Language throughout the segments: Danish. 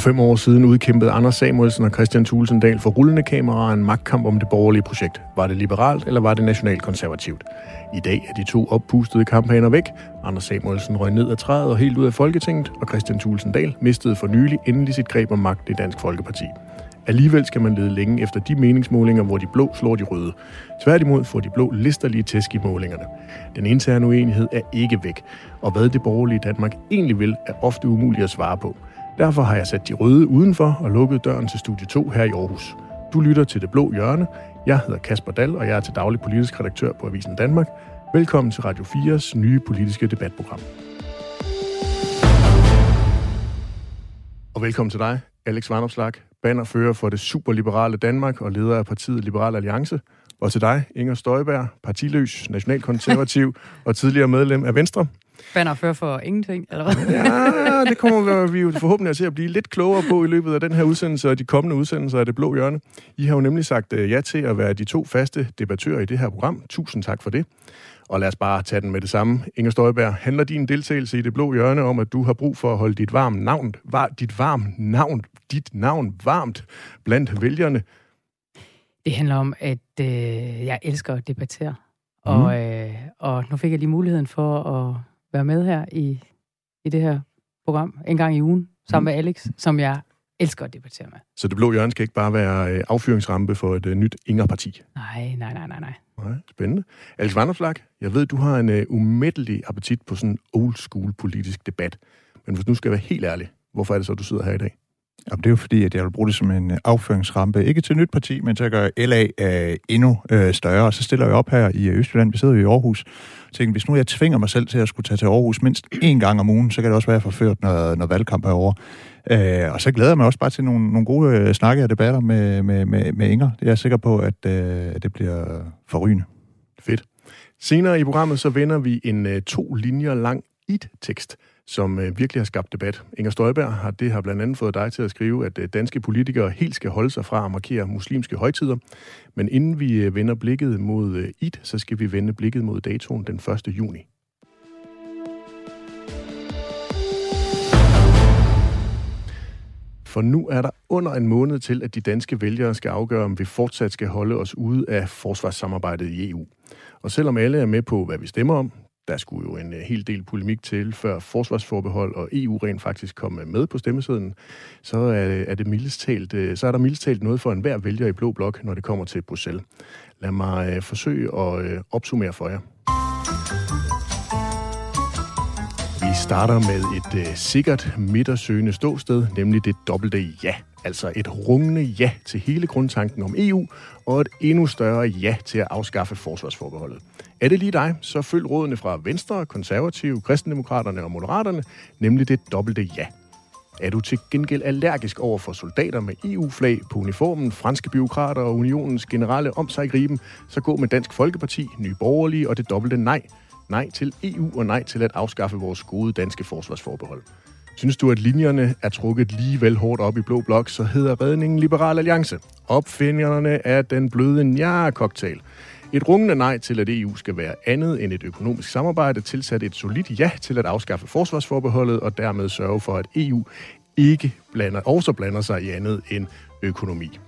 For fem år siden udkæmpede Anders Samuelsen og Christian Tulsendal for rullende kameraer en magtkamp om det borgerlige projekt. Var det liberalt, eller var det nationalkonservativt? I dag er de to oppustede kampagner væk. Anders Samuelsen røg ned ad træet og helt ud af Folketinget, og Christian Tulsendal mistede for nylig endelig sit greb om magt i Dansk Folkeparti. Alligevel skal man lede længe efter de meningsmålinger, hvor de blå slår de røde. Tværtimod får de blå listerlige tæsk i målingerne. Den interne uenighed er ikke væk, og hvad det borgerlige Danmark egentlig vil, er ofte umuligt at svare på. Derfor har jeg sat de røde udenfor og lukket døren til Studie 2 her i Aarhus. Du lytter til Det Blå Hjørne. Jeg hedder Kasper Dal, og jeg er til daglig politisk redaktør på Avisen Danmark. Velkommen til Radio 4's nye politiske debatprogram. Og velkommen til dig, Alex Varnopslag, bannerfører for det superliberale Danmark og leder af partiet Liberal Alliance. Og til dig, Inger Støjberg, partiløs, nationalkonservativ og tidligere medlem af Venstre. Bannerfører for ingenting, eller hvad? Ja, det kommer vi jo forhåbentlig til at blive lidt klogere på i løbet af den her udsendelse og de kommende udsendelser af Det Blå Hjørne. I har jo nemlig sagt øh, ja til at være de to faste debattører i det her program. Tusind tak for det. Og lad os bare tage den med det samme. Inger Støjberg, handler din deltagelse i Det Blå Hjørne om, at du har brug for at holde dit varme navn, var, dit varme navn, dit navn varmt blandt vælgerne? Det handler om, at øh, jeg elsker at debattere. Mm. Og, øh, og nu fik jeg lige muligheden for at være med her i, i det her program en gang i ugen, sammen mm. med Alex, som jeg elsker at debattere med. Så det blå hjørne skal ikke bare være øh, affyringsrampe for et uh, nyt Inger-parti? Nej, nej, nej, nej, nej. Nej, spændende. Alex Vanderslag, jeg ved, du har en uh, umættelig appetit på sådan old school politisk debat. Men hvis du skal være helt ærlig, hvorfor er det så, du sidder her i dag? Jamen, det er jo fordi, at jeg vil bruge det som en øh, afføringsrampe. Ikke til nyt parti, men til at gøre LA øh, endnu øh, større. Og så stiller jeg op her i øh, Østjylland. Vi sidder jo i Aarhus. Jeg tænker, hvis nu jeg tvinger mig selv til at skulle tage til Aarhus mindst én gang om ugen, så kan det også være forført, når, når valgkamp er. Øh, og så glæder jeg mig også bare til nogle, nogle gode øh, snakke og debatter med, med, med, med Inger. Jeg er sikker på, at øh, det bliver forrygende. Fedt. Senere i programmet så vender vi en øh, to linjer lang IT-tekst, som øh, virkelig har skabt debat. Inger Støjberg har det har blandt andet fået dig til at skrive, at øh, danske politikere helt skal holde sig fra at markere muslimske højtider. Men inden vi øh, vender blikket mod øh, IT, så skal vi vende blikket mod datoen den 1. juni. For nu er der under en måned til, at de danske vælgere skal afgøre, om vi fortsat skal holde os ude af forsvarssamarbejdet i EU. Og selvom alle er med på, hvad vi stemmer om, der skulle jo en øh, hel del polemik til, før forsvarsforbehold og EU rent faktisk kom øh, med på stemmesedlen, så er, det mildest talt, øh, så er der mildest talt noget for enhver vælger i Blå Blok, når det kommer til Bruxelles. Lad mig forsøge at opsummere for jer. Vi starter med et øh, sikkert midtersøgende ståsted, nemlig det dobbelte ja. Altså et rungende ja til hele grundtanken om EU, og et endnu større ja til at afskaffe forsvarsforbeholdet. Er det lige dig, så følg rådene fra Venstre, Konservative, Kristendemokraterne og Moderaterne, nemlig det dobbelte ja. Er du til gengæld allergisk over for soldater med EU-flag på uniformen, franske byråkrater og unionens generelle om sig griben, så gå med Dansk Folkeparti, Nye Borgerlige og det dobbelte nej – nej til EU og nej til at afskaffe vores gode danske forsvarsforbehold. Synes du, at linjerne er trukket lige vel hårdt op i blå blok, så hedder redningen Liberal Alliance. Opfinderne af den bløde nja-cocktail. Et rungende nej til, at EU skal være andet end et økonomisk samarbejde, tilsat et solidt ja til at afskaffe forsvarsforbeholdet og dermed sørge for, at EU ikke blander, også blander sig i andet end økonomi.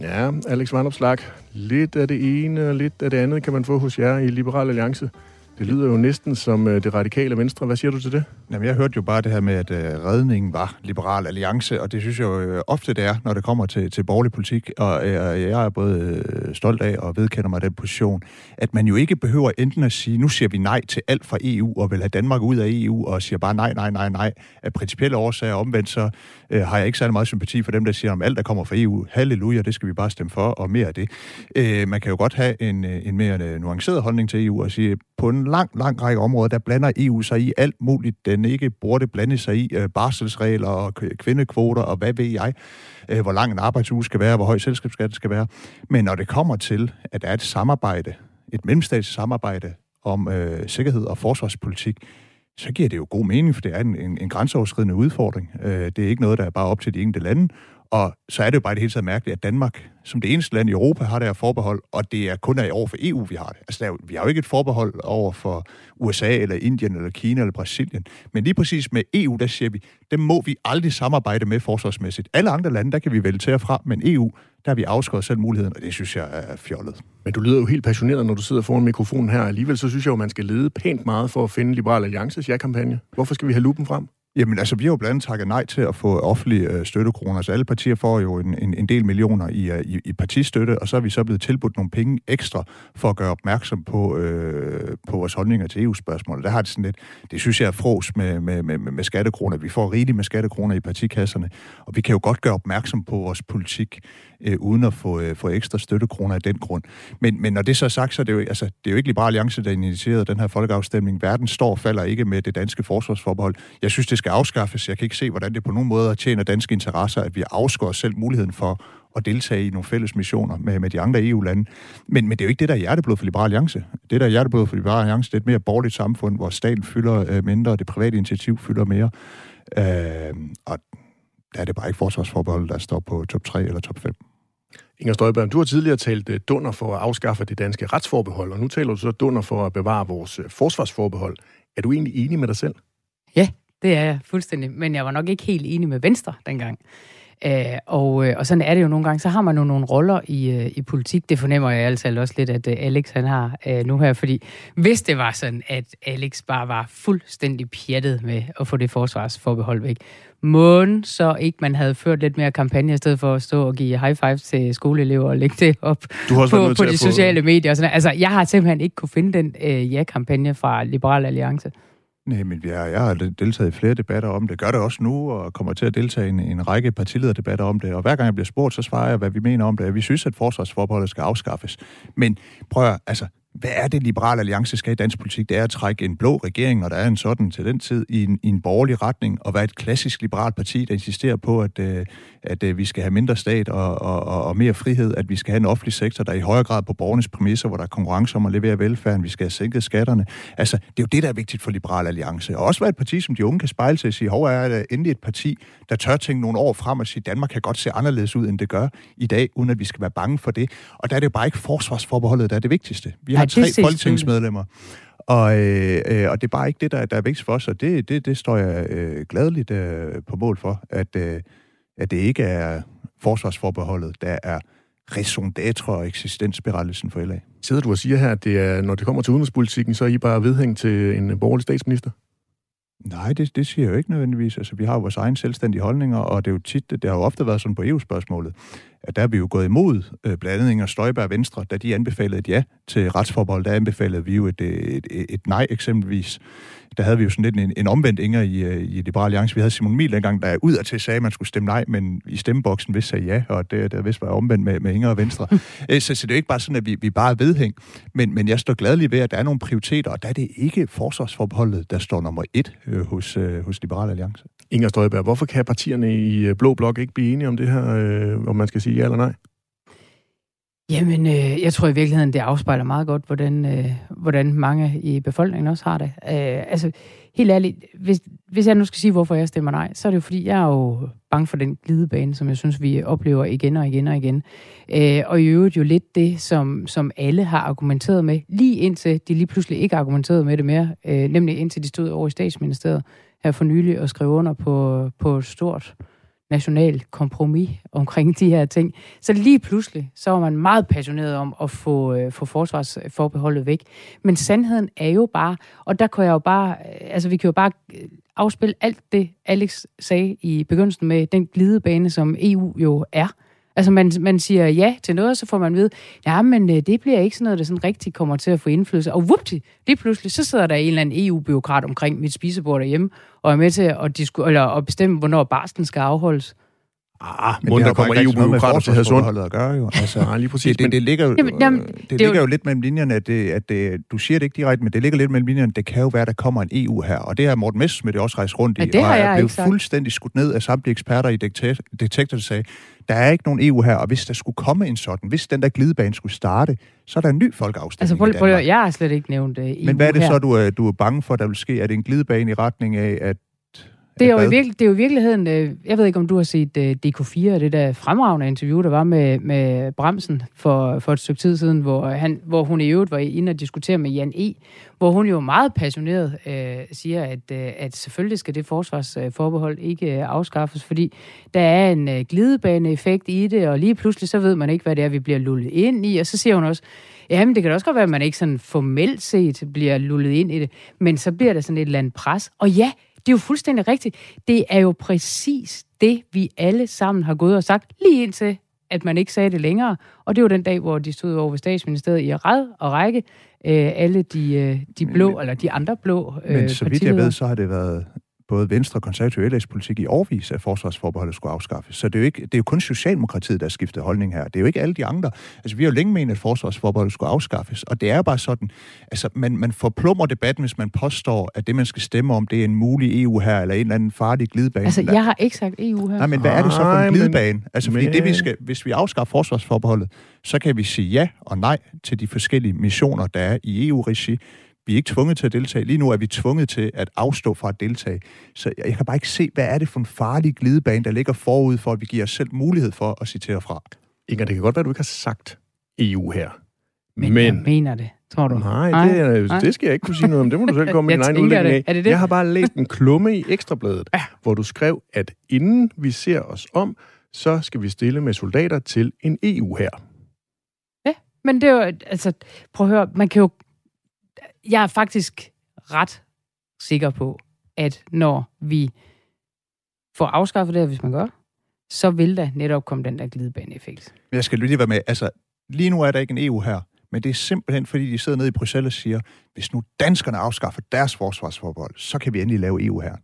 Ja, Alex Vandopslag, lidt af det ene og lidt af det andet kan man få hos jer i Liberal Alliance. Det lyder jo næsten som øh, det radikale venstre. Hvad siger du til det? Jamen, jeg hørte jo bare det her med, at øh, redningen var Liberal Alliance, og det synes jeg jo øh, ofte det er, når det kommer til, til borgerlig politik, og øh, jeg er både øh, stolt af og vedkender mig den position, at man jo ikke behøver enten at sige, nu siger vi nej til alt fra EU, og vil have Danmark ud af EU, og siger bare nej, nej, nej, nej. Af principielle årsager omvendt, så øh, har jeg ikke særlig meget sympati for dem, der siger, om alt, der kommer fra EU, halleluja, det skal vi bare stemme for, og mere af det. Øh, man kan jo godt have en, øh, en mere øh, nuanceret holdning til EU, og sige, på en lang, lang række områder, der blander EU sig i alt muligt, den ikke burde blande sig i. Øh, barselsregler og kvindekvoter og hvad ved jeg. Øh, hvor lang en arbejdsuge skal være, hvor høj selskabsskat skal være. Men når det kommer til, at der er et samarbejde, et mellemstatsligt samarbejde om øh, sikkerhed og forsvarspolitik, så giver det jo god mening, for det er en, en, en grænseoverskridende udfordring. Øh, det er ikke noget, der er bare op til de enkelte lande, og så er det jo bare det hele taget mærkeligt, at Danmark som det eneste land i Europa har det her forbehold, og det er kun af over for EU, vi har det. Altså, der er jo, vi har jo ikke et forbehold over for USA, eller Indien, eller Kina, eller Brasilien. Men lige præcis med EU, der siger vi, dem må vi aldrig samarbejde med forsvarsmæssigt. Alle andre lande, der kan vi vælge til og fra, men EU, der har vi afskåret selv muligheden, og det synes jeg er fjollet. Men du lyder jo helt passioneret, når du sidder foran mikrofonen her. Alligevel så synes jeg jo, man skal lede pænt meget for at finde Liberal Alliances ja-kampagne. Hvorfor skal vi have lupen frem? Jamen altså, vi har jo blandt andet takket nej til at få offentlige øh, støttekroner. Så alle partier får jo en, en, en del millioner i, øh, i, i partistøtte, og så er vi så blevet tilbudt nogle penge ekstra for at gøre opmærksom på, øh, på vores holdninger til EU-spørgsmål. Der har det sådan lidt, det synes jeg er fros med, med, med, med skattekroner. Vi får rigeligt med skattekroner i partikasserne, og vi kan jo godt gøre opmærksom på vores politik, øh, uden at få, øh, få ekstra støttekroner af den grund. Men, men når det så er sagt, så er det jo, altså, det er jo ikke Liberal Alliance, der initierede den her folkeafstemning. Verden står og falder ikke med det danske forsvarsforbehold. Jeg synes, det skal afskaffes. Jeg kan ikke se, hvordan det på nogen måde tjener danske interesser, at vi afskår selv muligheden for at deltage i nogle fælles missioner med, med de andre EU-lande. Men, men det er jo ikke det, der er hjerteblod for Liberal Alliance. Det, der er hjerteblod for Liberal Alliance, det er et mere borgerligt samfund, hvor staten fylder øh, mindre, og det private initiativ fylder mere. Øh, og der er det bare ikke forsvarsforbeholdet, der står på top 3 eller top 5. Inger Støjberg, du har tidligere talt øh, dunder for at afskaffe det danske retsforbehold, og nu taler du så dunder for at bevare vores øh, forsvarsforbehold. Er du egentlig enig med dig selv? Ja, det er jeg fuldstændig, men jeg var nok ikke helt enig med Venstre dengang. Øh, og, øh, og sådan er det jo nogle gange. Så har man jo nogle roller i, øh, i politik. Det fornemmer jeg altså også lidt, at øh, Alex han har øh, nu her. Fordi hvis det var sådan, at Alex bare var fuldstændig pjattet med at få det forsvarsforbehold væk, måden så ikke man havde ført lidt mere kampagne, i stedet for at stå og give high five til skoleelever og lægge det op du har på, på de få... sociale medier. Og sådan. Altså, jeg har simpelthen ikke kunne finde den øh, ja-kampagne fra Liberal Alliance. Nej, men jeg, jeg har deltaget i flere debatter om det, gør det også nu, og kommer til at deltage i en, en række partilederdebatter om det. Og hver gang jeg bliver spurgt, så svarer jeg, hvad vi mener om det. Vi synes, at forsvarsforbeholdet skal afskaffes. Men prøv at, altså, hvad er det, Liberale Alliance skal i dansk politik? Det er at trække en blå regering, når der er en sådan til den tid, i en, i en borgerlig retning, og være et klassisk liberalt parti, der insisterer på, at, øh, at øh, vi skal have mindre stat og, og, og mere frihed, at vi skal have en offentlig sektor, der er i højere grad på borgernes præmisser, hvor der er konkurrence om at levere velfærden, vi skal have sænket skatterne. Altså, det er jo det, der er vigtigt for Liberal Alliance. Og også være et parti, som de unge kan spejle sig og sige, hov, er det endelig et parti, der tør tænke nogle år frem og sige, Danmark kan godt se anderledes ud, end det gør i dag, uden at vi skal være bange for det. Og der er det jo bare ikke forsvarsforbeholdet, der er det vigtigste. Vi har har tre folketingsmedlemmer. Og, øh, øh, og det er bare ikke det, der, der er vigtigt for os, og det, det, det står jeg øh, gladeligt øh, på mål for, at, øh, at det ikke er forsvarsforbeholdet, der er raison d'être og eksistensberettelsen for LA. Sidder du og siger her, at det er, når det kommer til udenrigspolitikken, så er I bare vedhæng til en borgerlig statsminister? Nej, det, det siger jeg jo ikke nødvendigvis. Altså, vi har jo vores egen selvstændige holdninger, og det er jo tit, det har jo ofte været sådan på EU-spørgsmålet, at der er vi jo gået imod øh, blandt andet Inger Støjberg Venstre, da de anbefalede et ja til retsforbehold, der anbefalede vi jo et, et, et, et nej eksempelvis der havde vi jo sådan lidt en, en omvendt Inger i, øh, i Liberal Alliance. Vi havde Simon Mil dengang, der ud til sagde, at man skulle stemme nej, men i stemmeboksen vidste sagde ja, og det, der vist var omvendt med, med Inger og Venstre. Øh, så, så det er jo ikke bare sådan, at vi, vi bare er vedhæng, men, men jeg står gladelig ved, at der er nogle prioriteter, og der er det ikke forsvarsforbeholdet, der står nummer et øh, hos, øh, hos Liberal Alliance. Inger Støjberg, hvorfor kan partierne i Blå Blok ikke blive enige om det her, øh, om man skal sige ja eller nej? Jamen, øh, jeg tror i virkeligheden, det afspejler meget godt, hvordan, øh, hvordan mange i befolkningen også har det. Øh, altså, helt ærligt, hvis, hvis jeg nu skal sige, hvorfor jeg stemmer nej, så er det jo, fordi jeg er jo bange for den glidebane, som jeg synes, vi oplever igen og igen og igen. Øh, og i øvrigt jo lidt det, som, som alle har argumenteret med, lige indtil de lige pludselig ikke argumenterede med det mere, øh, nemlig indtil de stod over i statsministeriet her for nylig og skrev under på, på stort national kompromis omkring de her ting. Så lige pludselig, så var man meget passioneret om at få, øh, få forsvarsforbeholdet væk. Men sandheden er jo bare, og der kan jeg jo bare, øh, altså vi kan jo bare øh, afspille alt det, Alex sagde i begyndelsen med den glidebane, som EU jo er. Altså man, man siger ja til noget, så får man ved, ja, men øh, det bliver ikke sådan noget, der sådan rigtig kommer til at få indflydelse. Og vupti, lige pludselig, så sidder der en eller anden EU-byråkrat omkring mit spisebord derhjemme, og er med til at, disku- eller at bestemme, hvornår barsten skal afholdes. Ah, men der kommer EU-byråkrater til Hadsund. at gøre jo. Altså, ah, lige præcis. Det, det, det ligger, jo, jamen, jamen, det, det ligger jo... jo lidt mellem linjerne, at, det, at det, du siger det ikke direkte, men det ligger lidt mellem linjerne, det kan jo være, at der kommer en EU her. Og det har Morten Messerschmidt også rejst rundt i, ja, det har og er blevet fuldstændig skudt ned af samtlige eksperter i Detektor, der sagde, der er ikke nogen EU her, og hvis der skulle komme en sådan, hvis den der glidebane skulle starte, så er der en ny folkeafstemning altså, prøv, prøv, jeg har slet ikke nævnt uh, EU Men hvad er det her. så, du er, du er bange for, der vil ske? Er det en glidebane i retning af, at Det er, jo i virke, det er jo i virkeligheden, øh, jeg ved ikke, om du har set øh, DK4, det der fremragende interview, der var med, med Bremsen for, for et stykke tid siden, hvor, han, hvor hun i øvrigt var inde og diskutere med Jan E., hvor hun jo meget passioneret øh, siger, at, øh, at selvfølgelig skal det forsvarsforbehold ikke øh, afskaffes, fordi der er en øh, glidebaneeffekt i det, og lige pludselig så ved man ikke, hvad det er, vi bliver lullet ind i, og så siger hun også, Jamen, det kan da også godt være, at man ikke sådan formelt set bliver lullet ind i det, men så bliver der sådan et eller andet pres. Og ja, det er jo fuldstændig rigtigt. Det er jo præcis det, vi alle sammen har gået og sagt, lige indtil at man ikke sagde det længere. Og det var den dag, hvor de stod over ved statsministeriet i ræd og række, øh, alle de, øh, de blå, eller de andre blå øh, Men så vidt jeg ved, så har det været både Venstre og konservativ LS politik i årvis, at forsvarsforbeholdet skulle afskaffes. Så det er, jo ikke, det er jo kun Socialdemokratiet, der har skiftet holdning her. Det er jo ikke alle de andre. Altså, vi har jo længe ment, at forsvarsforbeholdet skulle afskaffes, og det er jo bare sådan, altså, man, man forplummer debatten, hvis man påstår, at det, man skal stemme om, det er en mulig EU her, eller en eller anden farlig glidebane. Altså, jeg har ikke sagt EU her. Nej, men hvad er det så for en glidebane? Altså, fordi men... det, vi skal, hvis vi afskaffer forsvarsforbeholdet, så kan vi sige ja og nej til de forskellige missioner, der er i EU-regi. Vi er ikke tvunget til at deltage. Lige nu er vi tvunget til at afstå fra at deltage. Så jeg kan bare ikke se, hvad er det for en farlig glidebane, der ligger forud for, at vi giver os selv mulighed for at citere fra. Inger, det kan godt være, at du ikke har sagt EU her. Men, men jeg mener det, tror du? Nej, nej, det, nej. det skal jeg ikke kunne sige noget om. Det må du selv komme med din egen udlægning af. Er det det? Jeg har bare læst en klumme i Ekstrabladet, ja. hvor du skrev, at inden vi ser os om, så skal vi stille med soldater til en EU her. Ja, men det er jo, altså, prøv at høre, man kan jo jeg er faktisk ret sikker på, at når vi får afskaffet det her, hvis man gør, så vil der netop komme den der glidebaneeffekt. Jeg skal lige være med. Altså, lige nu er der ikke en EU her, men det er simpelthen, fordi de sidder nede i Bruxelles og siger, hvis nu danskerne afskaffer deres forsvarsforbehold, så kan vi endelig lave EU her.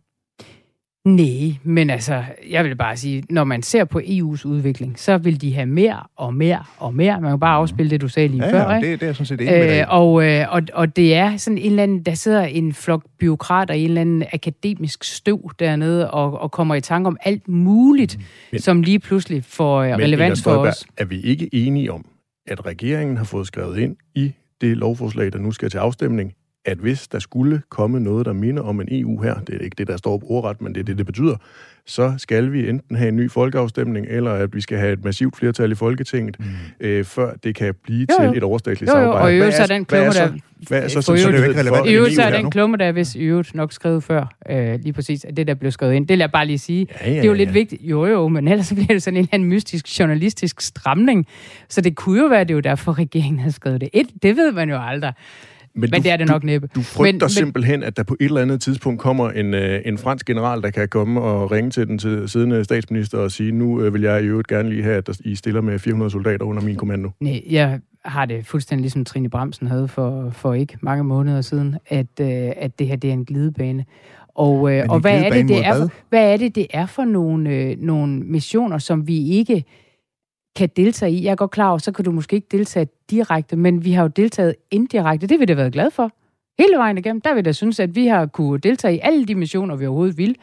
Nej, men altså, jeg vil bare sige, når man ser på EU's udvikling, så vil de have mere og mere og mere. Man kan bare afspille det, du sagde lige ja, før, ja, ikke? Det, det er sådan set enig øh, og, øh, og, og det er sådan en eller anden, der sidder en flok byråkrater i en eller anden akademisk støv dernede og, og kommer i tanke om alt muligt, men, som lige pludselig får øh, relevans for os. Er vi ikke enige om, at regeringen har fået skrevet ind i det lovforslag, der nu skal til afstemning, at hvis der skulle komme noget, der minder om en EU her, det er ikke det, der står på ordret, men det er det, det betyder, så skal vi enten have en ny folkeafstemning, eller at vi skal have et massivt flertal i Folketinget, mm. øh, før det kan blive jo, jo. til et overstatsligt jo, jo. samarbejde. Og i øvrigt så er den klumme, der... Hvad er så, så, så, det er jo ikke relevant I øvrigt så er den klumme, der hvis i øvrigt nok skrevet før, øh, lige præcis, at det, der blev skrevet ind. Det vil jeg bare lige sige. Ja, ja, det er jo ja. lidt vigtigt. Jo, jo, men ellers så bliver det sådan en eller anden mystisk journalistisk stramning. Så det kunne jo være, det er jo derfor, regeringen har skrevet det. Et, det ved man jo aldrig. Men, men du, det er det nok næppe. Du, du frygter men, simpelthen, at der på et eller andet tidspunkt kommer en, øh, en fransk general, der kan komme og ringe til den til siddende statsminister og sige, nu øh, vil jeg i øvrigt gerne lige have, at I stiller med 400 soldater under min kommando. Nej, jeg har det fuldstændig ligesom Trine Bremsen havde for, for ikke mange måneder siden, at, øh, at det her det er en glidebane. Og, øh, og hvad, er det, det er for, hvad er det, det er for nogle, øh, nogle missioner, som vi ikke kan deltage i. Jeg er godt klar over, så kan du måske ikke deltage direkte, men vi har jo deltaget indirekte. Det vil vi da været glad for. Hele vejen igennem, der vil jeg synes, at vi har kunne deltage i alle de missioner, vi overhovedet vil.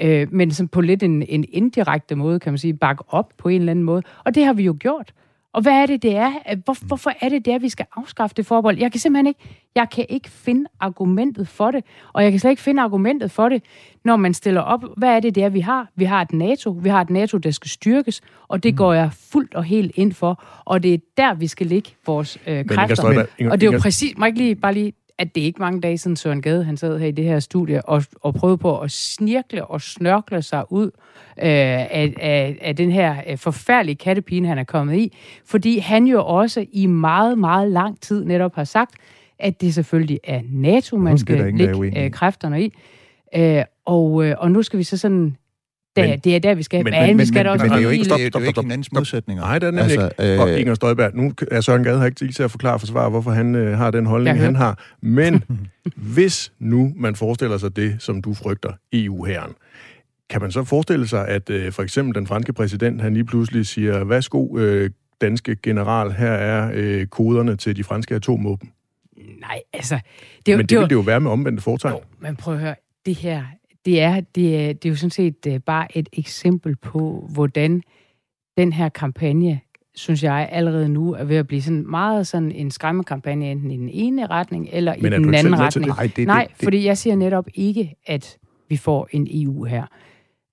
Øh, men som på lidt en, en indirekte måde, kan man sige, bakke op på en eller anden måde. Og det har vi jo gjort. Og hvad er det, det er? Hvor, hvorfor er det, det er, at vi skal afskaffe det forbehold? Jeg kan simpelthen ikke, jeg kan ikke finde argumentet for det. Og jeg kan slet ikke finde argumentet for det, når man stiller op. Hvad er det, det er, vi har? Vi har et NATO. Vi har et NATO, der skal styrkes. Og det mm. går jeg fuldt og helt ind for. Og det er der, vi skal lægge vores øh, kræfter. Inger, og det er jo præcis, må ikke lige, bare lige at det er ikke mange dage siden Søren Gade, han sad her i det her studie og, og prøvede på at snirkle og snørkle sig ud øh, af, af, af den her øh, forfærdelige kattepine, han er kommet i. Fordi han jo også i meget, meget lang tid netop har sagt, at det selvfølgelig er NATO, man skal lægge øh, kræfterne i. Øh, og, øh, og nu skal vi så sådan det, men, det er der, vi skal. Men, men, men, vi skal men, også men, det er jo ikke, stop, stop, stop, stop, hinandens modsætninger. Nej, det er nemlig altså, ikke. Og øh, Inger Støjberg, nu er Søren Gade her ikke til at forklare og forsvare, hvorfor han øh, har den holdning, han har. Men hvis nu man forestiller sig det, som du frygter, EU-herren, kan man så forestille sig, at øh, for eksempel den franske præsident, han lige pludselig siger, værsgo, øh, danske general, her er øh, koderne til de franske atomvåben? Nej, altså... Det, men det, det vil det jo være med omvendte foretegn. Jo, men prøv at høre, det her det er, det, er, det er jo sådan set uh, bare et eksempel på, hvordan den her kampagne, synes jeg, allerede nu er ved at blive sådan meget sådan en skræmmekampagne, enten i den ene retning eller Men i den anden retning. Nej, det, Nej det, det, fordi jeg siger netop ikke, at vi får en EU her.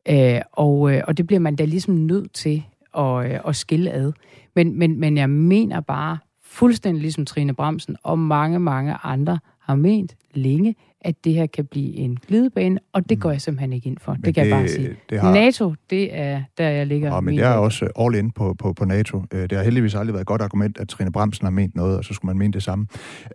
Øh, og, øh, og det bliver man da ligesom nødt til at, øh, at skille ad. Men, men, men jeg mener bare, fuldstændig ligesom Trine Bremsen og mange, mange andre har ment længe, at det her kan blive en glidebane, og det går jeg simpelthen ikke ind for. Men det kan det, jeg bare sige. Det har... NATO, det er der, jeg ligger. Ja, men jeg er også all in på, på, på NATO. Øh, det har heldigvis aldrig været et godt argument, at Trine Bremsen har ment noget, og så skulle man mene det samme.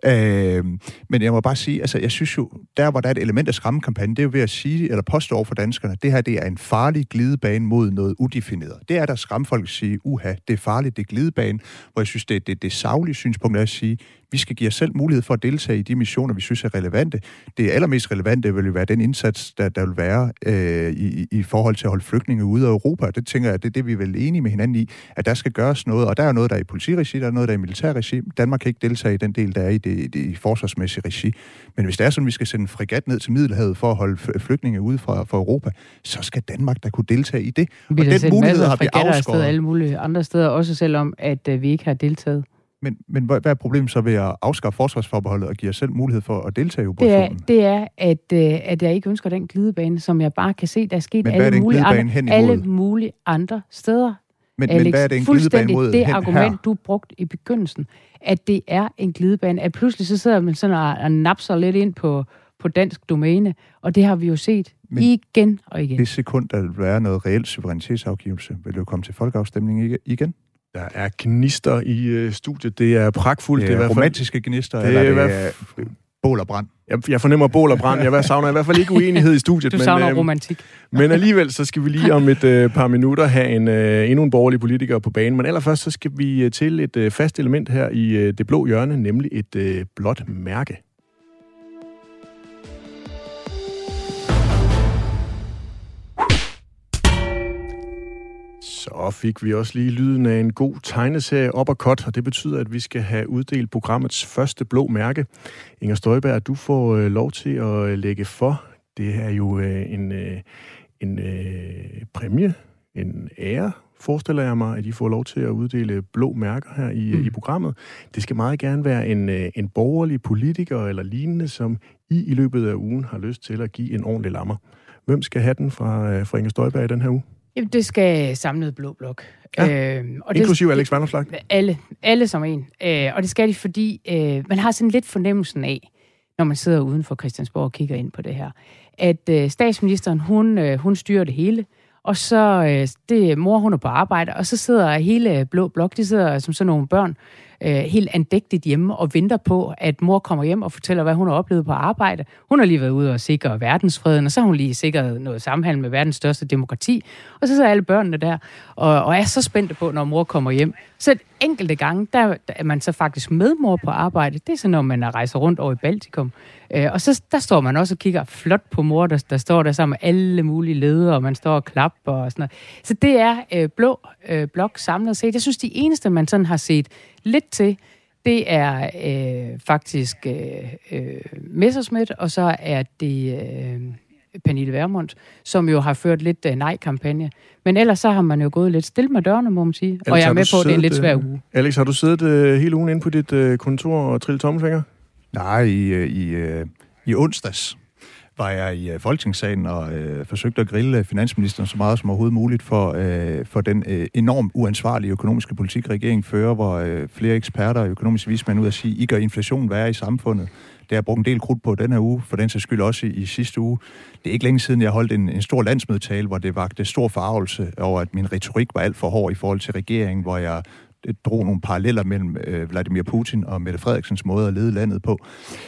Øh, men jeg må bare sige, altså jeg synes jo, der hvor der er et element af skræmmekampagne, det er jo ved at sige, eller påstå over for danskerne, det her det er en farlig glidebane mod noget udefineret. Det er der skræmfolk sige, uha, det er farligt, det er glidebane, hvor jeg synes, det, det, det savlige synspunkt er at sige, vi skal give os selv mulighed for at deltage i de missioner, vi synes er relevante. Det allermest relevante vil jo være den indsats, der, der vil være øh, i, i forhold til at holde flygtninge ude af Europa. Det tænker jeg, det er det, vi er vel enige med hinanden i, at der skal gøres noget, og der er noget, der er i politiregi, der er noget, der er i militærregi. Danmark kan ikke deltage i den del, der er i det, det i forsvarsmæssige regi. Men hvis det er sådan, at vi skal sende en fregat ned til Middelhavet for at holde flygtninge ude fra, fra Europa, så skal Danmark da kunne deltage i det. Vi og den mulighed har vi afskåret. alle mulige andre steder, også selvom at øh, vi ikke har deltaget. Men, men hvad er problemet så ved at afskaffe forsvarsforbeholdet og give os selv mulighed for at deltage i operationen? Det er, det er at, øh, at jeg ikke ønsker den glidebane, som jeg bare kan se, der er sket men alle, mulige andre, alle mulige andre steder. Men, Alex, men hvad er det en glidebane mod det argument, her? du brugte i begyndelsen, at det er en glidebane, at pludselig så sidder man sådan og, og napser lidt ind på, på dansk domæne, og det har vi jo set men igen og igen. Det sekund, der vil være noget reelt suverænitetsafgivelse, vil jo komme til folkeafstemning igen. Der er gnister i øh, studiet. Det er pragtfuldt. Det er, det er romantiske gnister, det eller er, det er bål og brand? Jeg, jeg fornemmer bål og brand. Jeg savner i hvert fald ikke uenighed i studiet. Du men, savner øh, romantik. men alligevel, så skal vi lige om et øh, par minutter have en, øh, endnu en borgerlig politiker på banen. Men allerførst, så skal vi øh, til et øh, fast element her i øh, det blå hjørne, nemlig et øh, blåt mærke. Så fik vi også lige lyden af en god tegneserie op og cut, og det betyder, at vi skal have uddelt programmets første blå mærke. Inger Støjberg, du får øh, lov til at øh, lægge for. Det er jo øh, en, en præmie, en ære, forestiller jeg mig, at I får lov til at uddele blå mærker her i, mm. i programmet. Det skal meget gerne være en, en borgerlig politiker eller lignende, som I i løbet af ugen har lyst til at give en ordentlig lammer. Hvem skal have den fra, fra Inger Støjberg i den her uge? Jamen, det skal samlet blå blok. Ja. Øh, og Inklusive det, Alex Vanderslag? Alle. Alle som en. Øh, og det skal de, fordi øh, man har sådan lidt fornemmelsen af, når man sidder uden for Christiansborg og kigger ind på det her, at øh, statsministeren, hun, øh, hun styrer det hele, og så øh, det mor, hun er på arbejde, og så sidder hele Blå Blok, de sidder som sådan nogle børn, øh, helt andægtigt hjemme og venter på, at mor kommer hjem og fortæller, hvad hun har oplevet på arbejde. Hun har lige været ude og sikre verdensfreden, og så har hun lige sikret noget samhandel med verdens største demokrati. Og så sidder alle børnene der og, og er så spændte på, når mor kommer hjem. Så enkelte gange, der, er man så faktisk med mor på arbejde. Det er så, når man rejser rundt over i Baltikum. Øh, og så der står man også og kigger flot på mor, der, der står der sammen med alle mulige ledere, og man står og klapper og sådan noget. Så det er øh, blå øh, blok samlet set. Jeg synes, de eneste, man sådan har set lidt til, det er øh, faktisk øh, øh, Messerschmidt, og så er det øh, Pernille Vermund, som jo har ført lidt øh, nej-kampagne. Men ellers så har man jo gået lidt stille med dørene, må man sige. Alex, og jeg er med på, at det er en lidt svær øh, uge. Alex, har du siddet øh, hele ugen inde på dit øh, kontor og trillet tommelfinger? Nej, i, øh, i, øh, i onsdags var jeg i øh, Folketingssalen og øh, forsøgte at grille øh, finansministeren så meget som overhovedet muligt for, øh, for den øh, enormt uansvarlige økonomiske politik, regeringen fører, hvor øh, flere eksperter og økonomiske vismænd ud at sige, I gør inflation værre i samfundet. Det har jeg brugt en del krudt på den her uge, for den sags skyld også i, i sidste uge. Det er ikke længe siden, jeg holdt en, en stor landsmødetale, hvor det vagte stor farvelse over, at min retorik var alt for hård i forhold til regeringen, hvor jeg drog nogle paralleller mellem øh, Vladimir Putin og Mette Frederiksens måde at lede landet på.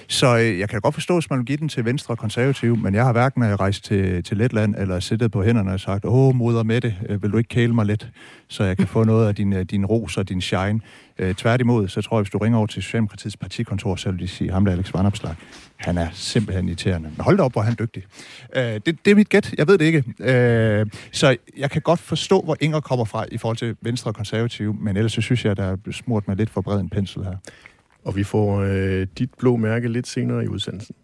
Så øh, jeg kan godt forstå, at man vil give den til Venstre og Konservative, men jeg har hverken rejst til, til Letland eller siddet på hænderne og sagt, åh, moder Mette, øh, vil du ikke kæle mig lidt, så jeg kan få noget af din, øh, din ros og din shine. Øh, tværtimod, så tror jeg, hvis du ringer over til Socialdemokratiets partikontor, så vil de sige, ham der Alex Vanopslag, han er simpelthen irriterende. Men hold da op, hvor er han dygtig. Øh, det, det er mit gæt, jeg ved det ikke. Øh, så jeg kan godt forstå, hvor Inger kommer fra i forhold til Venstre og Konservative, men ellers så synes jeg, der er smurt med lidt for bred en pensel her. Og vi får øh, dit blå mærke lidt senere i udsendelsen.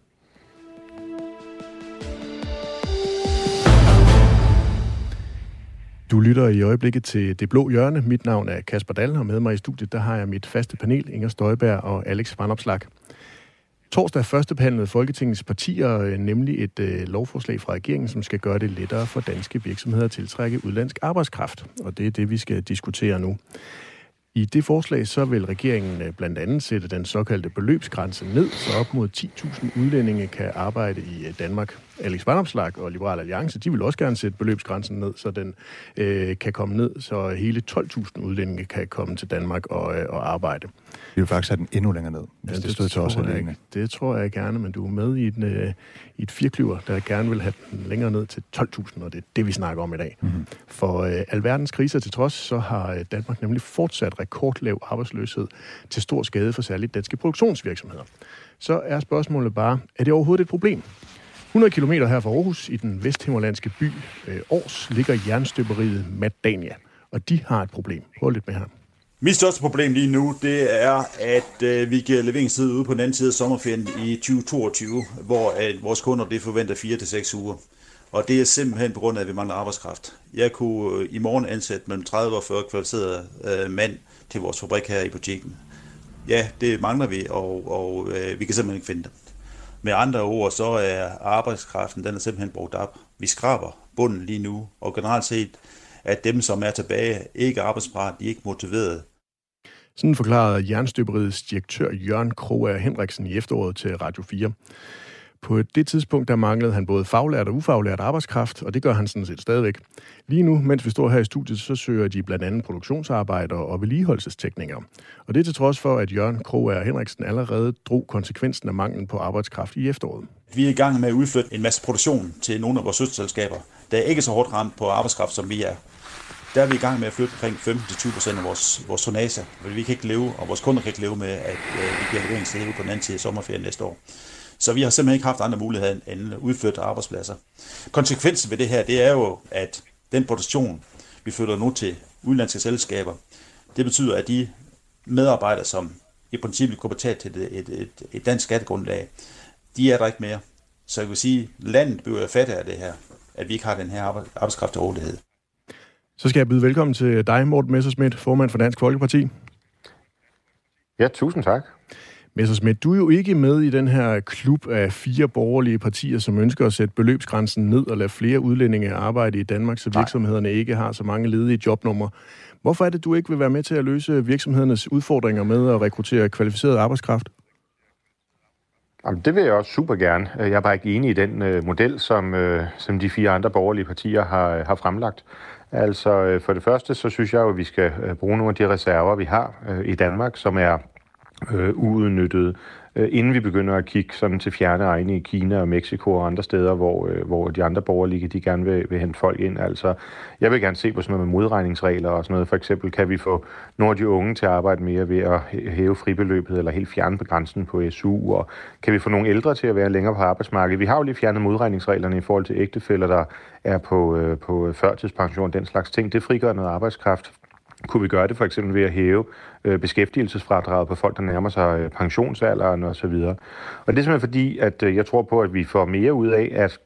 Du lytter i øjeblikket til Det Blå Hjørne. Mit navn er Kasper Dahl, og med mig i studiet der har jeg mit faste panel, Inger Støjberg og Alex Vandopslag. Torsdag førstebehandlede Folketingets partier øh, nemlig et øh, lovforslag fra regeringen, som skal gøre det lettere for danske virksomheder at tiltrække udlandsk arbejdskraft. Og det er det, vi skal diskutere nu. I det forslag så vil regeringen øh, blandt andet sætte den såkaldte beløbsgrænse ned, så op mod 10.000 udlændinge kan arbejde i øh, Danmark. Alex Vanopslag og Liberal Alliance, de vil også gerne sætte beløbsgrænsen ned, så den øh, kan komme ned, så hele 12.000 udlændinge kan komme til Danmark og, øh, og arbejde. Vi vil faktisk have den endnu længere ned, hvis ja, det, det stod til os alene. Det tror jeg gerne, men du er med i, den, øh, i et firklyver, der gerne vil have den længere ned til 12.000, og det er det, vi snakker om i dag. Mm-hmm. For øh, alverdens kriser til trods, så har øh, Danmark nemlig fortsat rekordlav arbejdsløshed til stor skade for særligt danske produktionsvirksomheder. Så er spørgsmålet bare, er det overhovedet et problem? 100 km her fra Aarhus, i den vesthimmerlandske by øh, Års, ligger jernstøberiet Madania, og de har et problem. Hold lidt med her. Mit største problem lige nu, det er, at øh, vi giver leveringstid ude på den anden side af sommerferien i 2022, hvor at vores kunder det forventer 4-6 uger. Og det er simpelthen på grund af, at vi mangler arbejdskraft. Jeg kunne øh, i morgen ansætte mellem 30 og 40 kvalificerede øh, mand til vores fabrik her i butikken. Ja, det mangler vi, og, og øh, vi kan simpelthen ikke finde dem. Med andre ord, så er arbejdskraften den er simpelthen brugt op. Vi skraber bunden lige nu, og generelt set, at dem, som er tilbage, ikke er arbejdsparat, de er ikke motiveret. Sådan forklarede jernstøberiets direktør Jørgen Kroer Henriksen i efteråret til Radio 4. På det tidspunkt, der manglede han både faglært og ufaglært arbejdskraft, og det gør han sådan set stadigvæk. Lige nu, mens vi står her i studiet, så søger de blandt andet produktionsarbejdere og vedligeholdelsesteknikere. Og det er til trods for, at Jørgen Kroer Henriksen allerede drog konsekvensen af manglen på arbejdskraft i efteråret. Vi er i gang med at udflytte en masse produktion til nogle af vores søsterselskaber, der er ikke så hårdt ramt på arbejdskraft, som vi er der er vi i gang med at flytte omkring 15-20% af vores, vores tonage. Vi kan ikke leve, og vores kunder kan ikke leve med, at øh, vi bliver leveringssted på den anden side af sommerferien næste år. Så vi har simpelthen ikke haft andre muligheder end at udflytte arbejdspladser. Konsekvensen ved det her, det er jo, at den produktion, vi flytter nu til udenlandske selskaber, det betyder, at de medarbejdere, som i princippet kunne betale til et, et, et, et dansk skattegrundlag, de er der ikke mere. Så jeg vil sige, at landet bliver fattig af det her, at vi ikke har den her arbejdskraft til rådighed. Så skal jeg byde velkommen til dig, Morten Messersmith, formand for Dansk Folkeparti. Ja, tusind tak. Messersmith, du er jo ikke med i den her klub af fire borgerlige partier, som ønsker at sætte beløbsgrænsen ned og lade flere udlændinge arbejde i Danmark, så virksomhederne Nej. ikke har så mange ledige jobnumre. Hvorfor er det, du ikke vil være med til at løse virksomhedernes udfordringer med at rekruttere kvalificeret arbejdskraft? Jamen, det vil jeg også super gerne. Jeg er bare ikke enig i den uh, model, som, uh, som de fire andre borgerlige partier har, har fremlagt. Altså øh, for det første, så synes jeg jo, at vi skal øh, bruge nogle af de reserver, vi har øh, i Danmark, som er øh, uudnyttede, øh, inden vi begynder at kigge sådan til fjerne egne i Kina og Mexico og andre steder, hvor, øh, hvor de andre borgerlige, de gerne vil, vil hente folk ind. Altså, jeg vil gerne se på sådan noget med modregningsregler og sådan noget. For eksempel kan vi få nogle af de unge til at arbejde mere ved at hæve fribeløbet eller helt fjerne begrænsen på SU, og kan vi få nogle ældre til at være længere på arbejdsmarkedet. Vi har jo lige fjernet modregningsreglerne i forhold til ægtefælder, der er på, øh, på førtidspension, den slags ting. Det frigør noget arbejdskraft kunne vi gøre det for eksempel ved at hæve øh, beskæftigelsesfradraget på folk, der nærmer sig øh, pensionsalderen osv. Og, og det er simpelthen fordi, at øh, jeg tror på, at vi får mere ud af at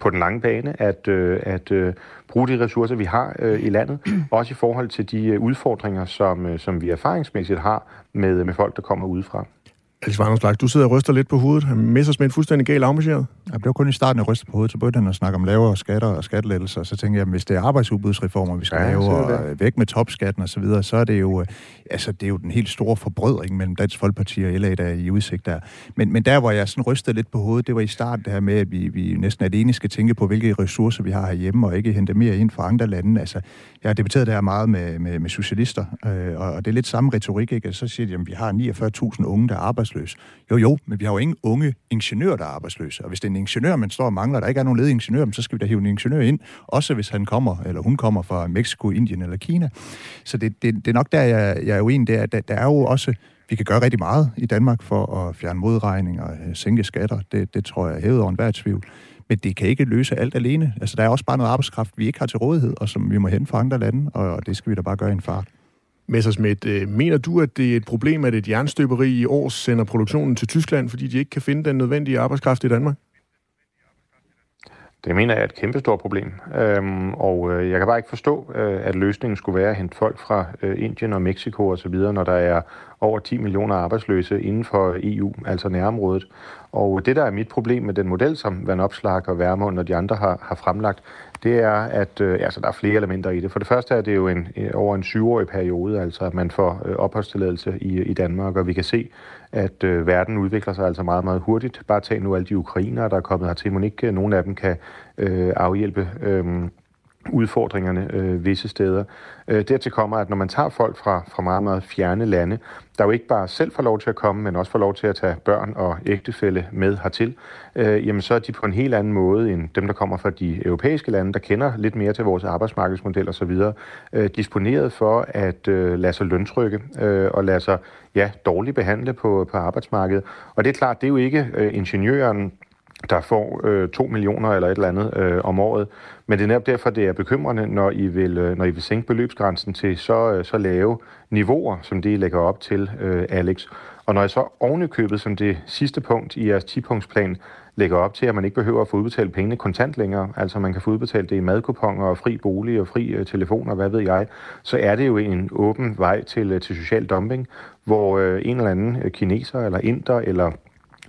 på den lange bane at, øh, at øh, bruge de ressourcer, vi har øh, i landet, også i forhold til de øh, udfordringer, som, øh, som vi erfaringsmæssigt har med, med folk, der kommer udefra. Alex Varnumslag, du sidder og ryster lidt på hovedet. Messersmith fuldstændig galt afmarcheret? Jeg blev kun i starten af rystet på hovedet, så begyndte han at snakke om lavere skatter og skattelettelser. Så tænkte jeg, hvis det er arbejdsudbudsreformer, vi skal ja, lave, og væk med topskatten og så videre, så er det jo, øh, altså, det er jo den helt store forbrødring mellem Dansk Folkeparti og LA, der er i udsigt der. Men, men der, hvor jeg sådan rystede lidt på hovedet, det var i starten det her med, at vi, vi næsten alene skal tænke på, hvilke ressourcer vi har herhjemme, og ikke hente mere ind fra andre lande. Altså, jeg har debatteret det her meget med, med, med socialister, øh, og det er lidt samme retorik, ikke? Så siger de, at vi har 49.000 unge, der er arbejdsløs. Jo, jo, men vi har jo ingen unge ingeniører, der er arbejdsløse. Og hvis det er en ingeniør, man står og mangler, der ikke er nogen ledige ingeniører, så skal vi da hive en ingeniør ind, også hvis han kommer, eller hun kommer fra Mexico, Indien eller Kina. Så det, det, det er nok der, jeg, jeg er uenig, det er, der, der er jo også vi kan gøre rigtig meget i Danmark for at fjerne modregning og øh, sænke skatter. Det, det tror jeg er hævet over enhver tvivl. Men det kan ikke løse alt alene. Altså, der er også bare noget arbejdskraft, vi ikke har til rådighed, og som vi må hente fra andre lande, og det skal vi da bare gøre i en fart. Messersmith, øh, mener du, at det er et problem, at et jernstøberi i år sender produktionen til Tyskland, fordi de ikke kan finde den nødvendige arbejdskraft i Danmark? Det mener jeg er et kæmpestort problem, øhm, og øh, jeg kan bare ikke forstå, øh, at løsningen skulle være at hente folk fra øh, Indien og Mexico osv., når der er over 10 millioner arbejdsløse inden for EU, altså nærområdet. Og det, der er mit problem med den model, som Van Opslag og Værmund og de andre har, har fremlagt, det er, at øh, altså, der er flere elementer i det. For det første er det jo en, øh, over en syvårig periode, altså at man får øh, opholdstilladelse i, i Danmark, og vi kan se, at øh, verden udvikler sig altså meget, meget hurtigt. Bare tag nu alle de ukrainere, der er kommet hertil. Mon ikke øh, nogen af dem kan øh, afhjælpe øh, udfordringerne øh, visse steder. Øh, dertil kommer, at når man tager folk fra, fra meget, meget fjerne lande, der jo ikke bare selv får lov til at komme, men også får lov til at tage børn og ægtefælle med hertil, øh, jamen så er de på en helt anden måde end dem, der kommer fra de europæiske lande, der kender lidt mere til vores arbejdsmarkedsmodel osv., øh, disponeret for at øh, lade sig løntrykke øh, og lade sig ja, dårligt behandle på, på arbejdsmarkedet. Og det er klart, det er jo ikke øh, ingeniøren, der får øh, 2 millioner eller et eller andet øh, om året. Men det er netop derfor, det er bekymrende, når I vil, øh, når I vil sænke beløbsgrænsen til så, øh, så lave niveauer, som det I lægger op til, øh, Alex. Og når I så ovenikøbet som det sidste punkt i jeres 10-punktsplan lægger op til, at man ikke behøver at få udbetalt pengene kontant længere, altså man kan få udbetalt det i madkuponger og fri bolig og fri øh, telefon og hvad ved jeg, så er det jo en åben vej til, øh, til social dumping, hvor øh, en eller anden øh, kineser eller inder eller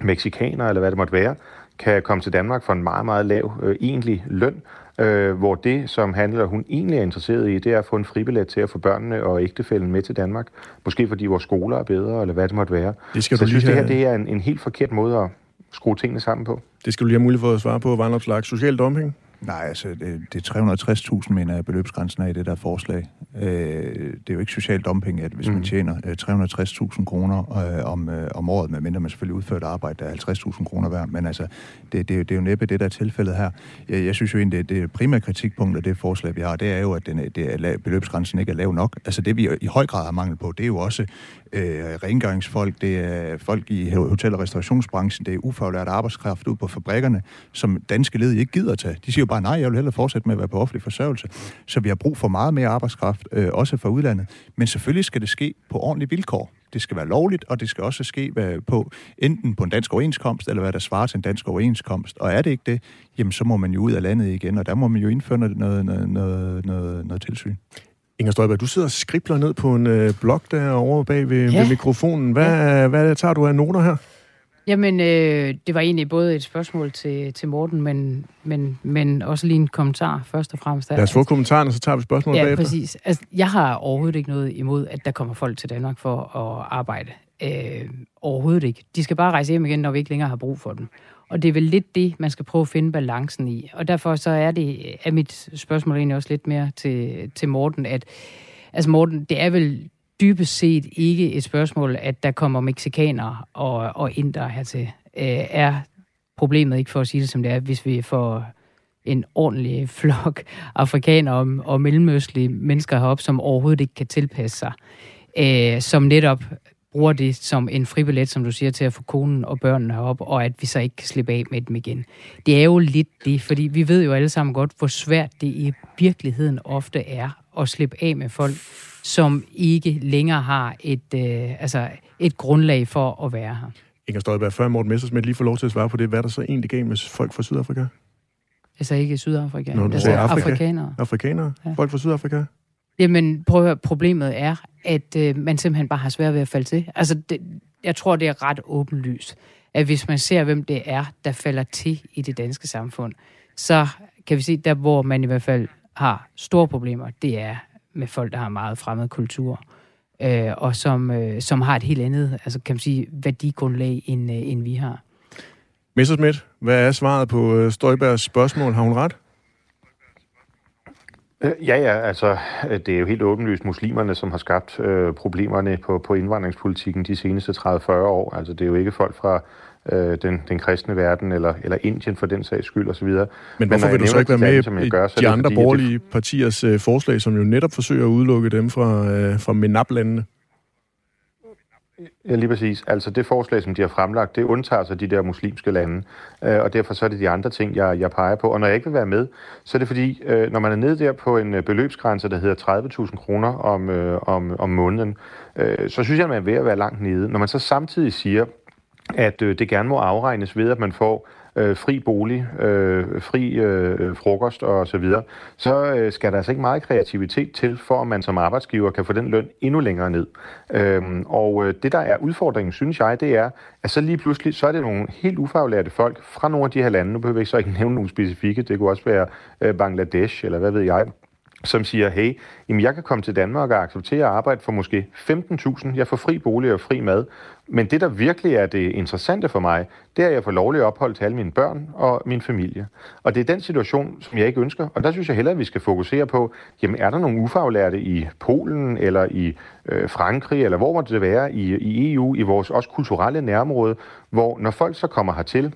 mexikaner eller hvad det måtte være, kan komme til Danmark for en meget, meget lav øh, egentlig løn, øh, hvor det, som handler hun egentlig er interesseret i, det er at få en fribillet til at få børnene og ægtefælden med til Danmark. Måske fordi vores skoler er bedre, eller hvad det måte være. Det skal Så jeg synes, have... det her det er en, en helt forkert måde at skrue tingene sammen på. Det skal du lige have mulighed for at svare på, Vandopslag. Social dumping? Nej, altså det, det er 360.000, mener jeg, beløbsgrænsen er i det der forslag. Øh, det er jo ikke social dumping, at hvis mm. man tjener øh, 360.000 kroner øh, om, øh, om året, medmindre man selvfølgelig udfører et arbejde, der er 50.000 kroner værd, men altså, det, det, det er jo næppe det, der er tilfældet her. Jeg, jeg synes jo egentlig, det, det primære kritikpunkt af det forslag, vi har, det er jo, at den, det er, beløbsgrænsen ikke er lav nok. Altså det, vi i høj grad har mangel på, det er jo også øh, rengøringsfolk, det er folk i hotel- og restaurationsbranchen, det er ufaglært arbejdskraft ud på fabrikkerne, som danske led ikke gider tage. De siger jo bare, nej, jeg vil hellere fortsætte med at være på offentlig forsørgelse. Så vi har brug for meget mere arbejdskraft, øh, også fra udlandet. Men selvfølgelig skal det ske på ordentlige vilkår. Det skal være lovligt, og det skal også ske øh, på enten på en dansk overenskomst, eller hvad der svarer til en dansk overenskomst. Og er det ikke det, jamen så må man jo ud af landet igen, og der må man jo indføre noget, noget, noget, noget, noget tilsyn. Inger Støjberg, du sidder og skribler ned på en øh, blog derovre bag ved, ja. ved mikrofonen. Hvad, ja. hvad tager du af noter her? Jamen, øh, det var egentlig både et spørgsmål til, til Morten, men, men, men også lige en kommentar først og fremmest. Lad os få kommentaren, og så tager vi spørgsmålet ja, bagefter. præcis. Altså, jeg har overhovedet ikke noget imod, at der kommer folk til Danmark for at arbejde. Øh, overhovedet ikke. De skal bare rejse hjem igen, når vi ikke længere har brug for dem. Og det er vel lidt det, man skal prøve at finde balancen i. Og derfor så er det, er mit spørgsmål egentlig også lidt mere til, til Morten, at altså Morten, det er vel dybest set ikke et spørgsmål, at der kommer meksikanere og, og inder hertil. Øh, er problemet ikke for at sige det som det er, hvis vi får en ordentlig flok afrikanere og, og mellemøstlige mennesker herop, som overhovedet ikke kan tilpasse sig, øh, som netop bruger det som en fribillet, som du siger, til at få konen og børnene herop, og at vi så ikke kan slippe af med dem igen. Det er jo lidt det, fordi vi ved jo alle sammen godt, hvor svært det i virkeligheden ofte er at slippe af med folk, som ikke længere har et, øh, altså et grundlag for at være her. Inger Støjberg, før Morten Messersmith lige får lov til at svare på det, hvad er der så egentlig gav med folk fra Sydafrika? Altså ikke Sydafrika, Nå, altså Afrika. afrikanere. Afrikanere? Ja. Folk fra Sydafrika? Jamen, prøv at høre, problemet er, at øh, man simpelthen bare har svært ved at falde til. Altså, det, jeg tror, det er ret åbenlyst, at hvis man ser, hvem det er, der falder til i det danske samfund, så kan vi se, der hvor man i hvert fald har store problemer, det er med folk, der har meget fremmed kultur, øh, og som, øh, som har et helt andet, altså kan man sige, værdigrundlag, end, øh, end vi har. Messerschmidt, hvad er svaret på øh, Støjbergs spørgsmål? Har hun ret? Øh, ja, ja, altså det er jo helt åbenlyst muslimerne, som har skabt øh, problemerne på, på indvandringspolitikken de seneste 30-40 år. Altså det er jo ikke folk fra øh, den, den kristne verden, eller, eller Indien for den sags skyld osv. Men, Men hvorfor vil du så ikke være med i gør, de andre borgerlige det... partiers øh, forslag, som jo netop forsøger at udelukke dem fra, øh, fra MENAP-landene? Ja, lige præcis. Altså det forslag, som de har fremlagt, det undtager sig de der muslimske lande, øh, og derfor så er det de andre ting, jeg, jeg peger på. Og når jeg ikke vil være med, så er det fordi, øh, når man er nede der på en øh, beløbsgrænse, der hedder 30.000 kroner om, øh, om, om måneden, øh, så synes jeg, at man er ved at være langt nede. Når man så samtidig siger, at øh, det gerne må afregnes ved, at man får øh, fri bolig, øh, fri øh, frokost og så videre, så øh, skal der altså ikke meget kreativitet til, for at man som arbejdsgiver kan få den løn endnu længere ned. Øhm, og øh, det, der er udfordringen, synes jeg, det er, at så lige pludselig, så er det nogle helt ufaglærte folk fra nogle af de her lande, nu behøver jeg så ikke nævne nogle specifikke, det kunne også være øh, Bangladesh, eller hvad ved jeg, som siger, hey, jamen jeg kan komme til Danmark og acceptere at arbejde for måske 15.000, jeg får fri bolig og fri mad, men det, der virkelig er det interessante for mig, det er, at jeg får lovlig ophold til alle mine børn og min familie. Og det er den situation, som jeg ikke ønsker. Og der synes jeg hellere, at vi skal fokusere på, jamen er der nogle ufaglærte i Polen eller i øh, Frankrig, eller hvor må det være i, i EU, i vores også kulturelle nærområde, hvor når folk så kommer hertil,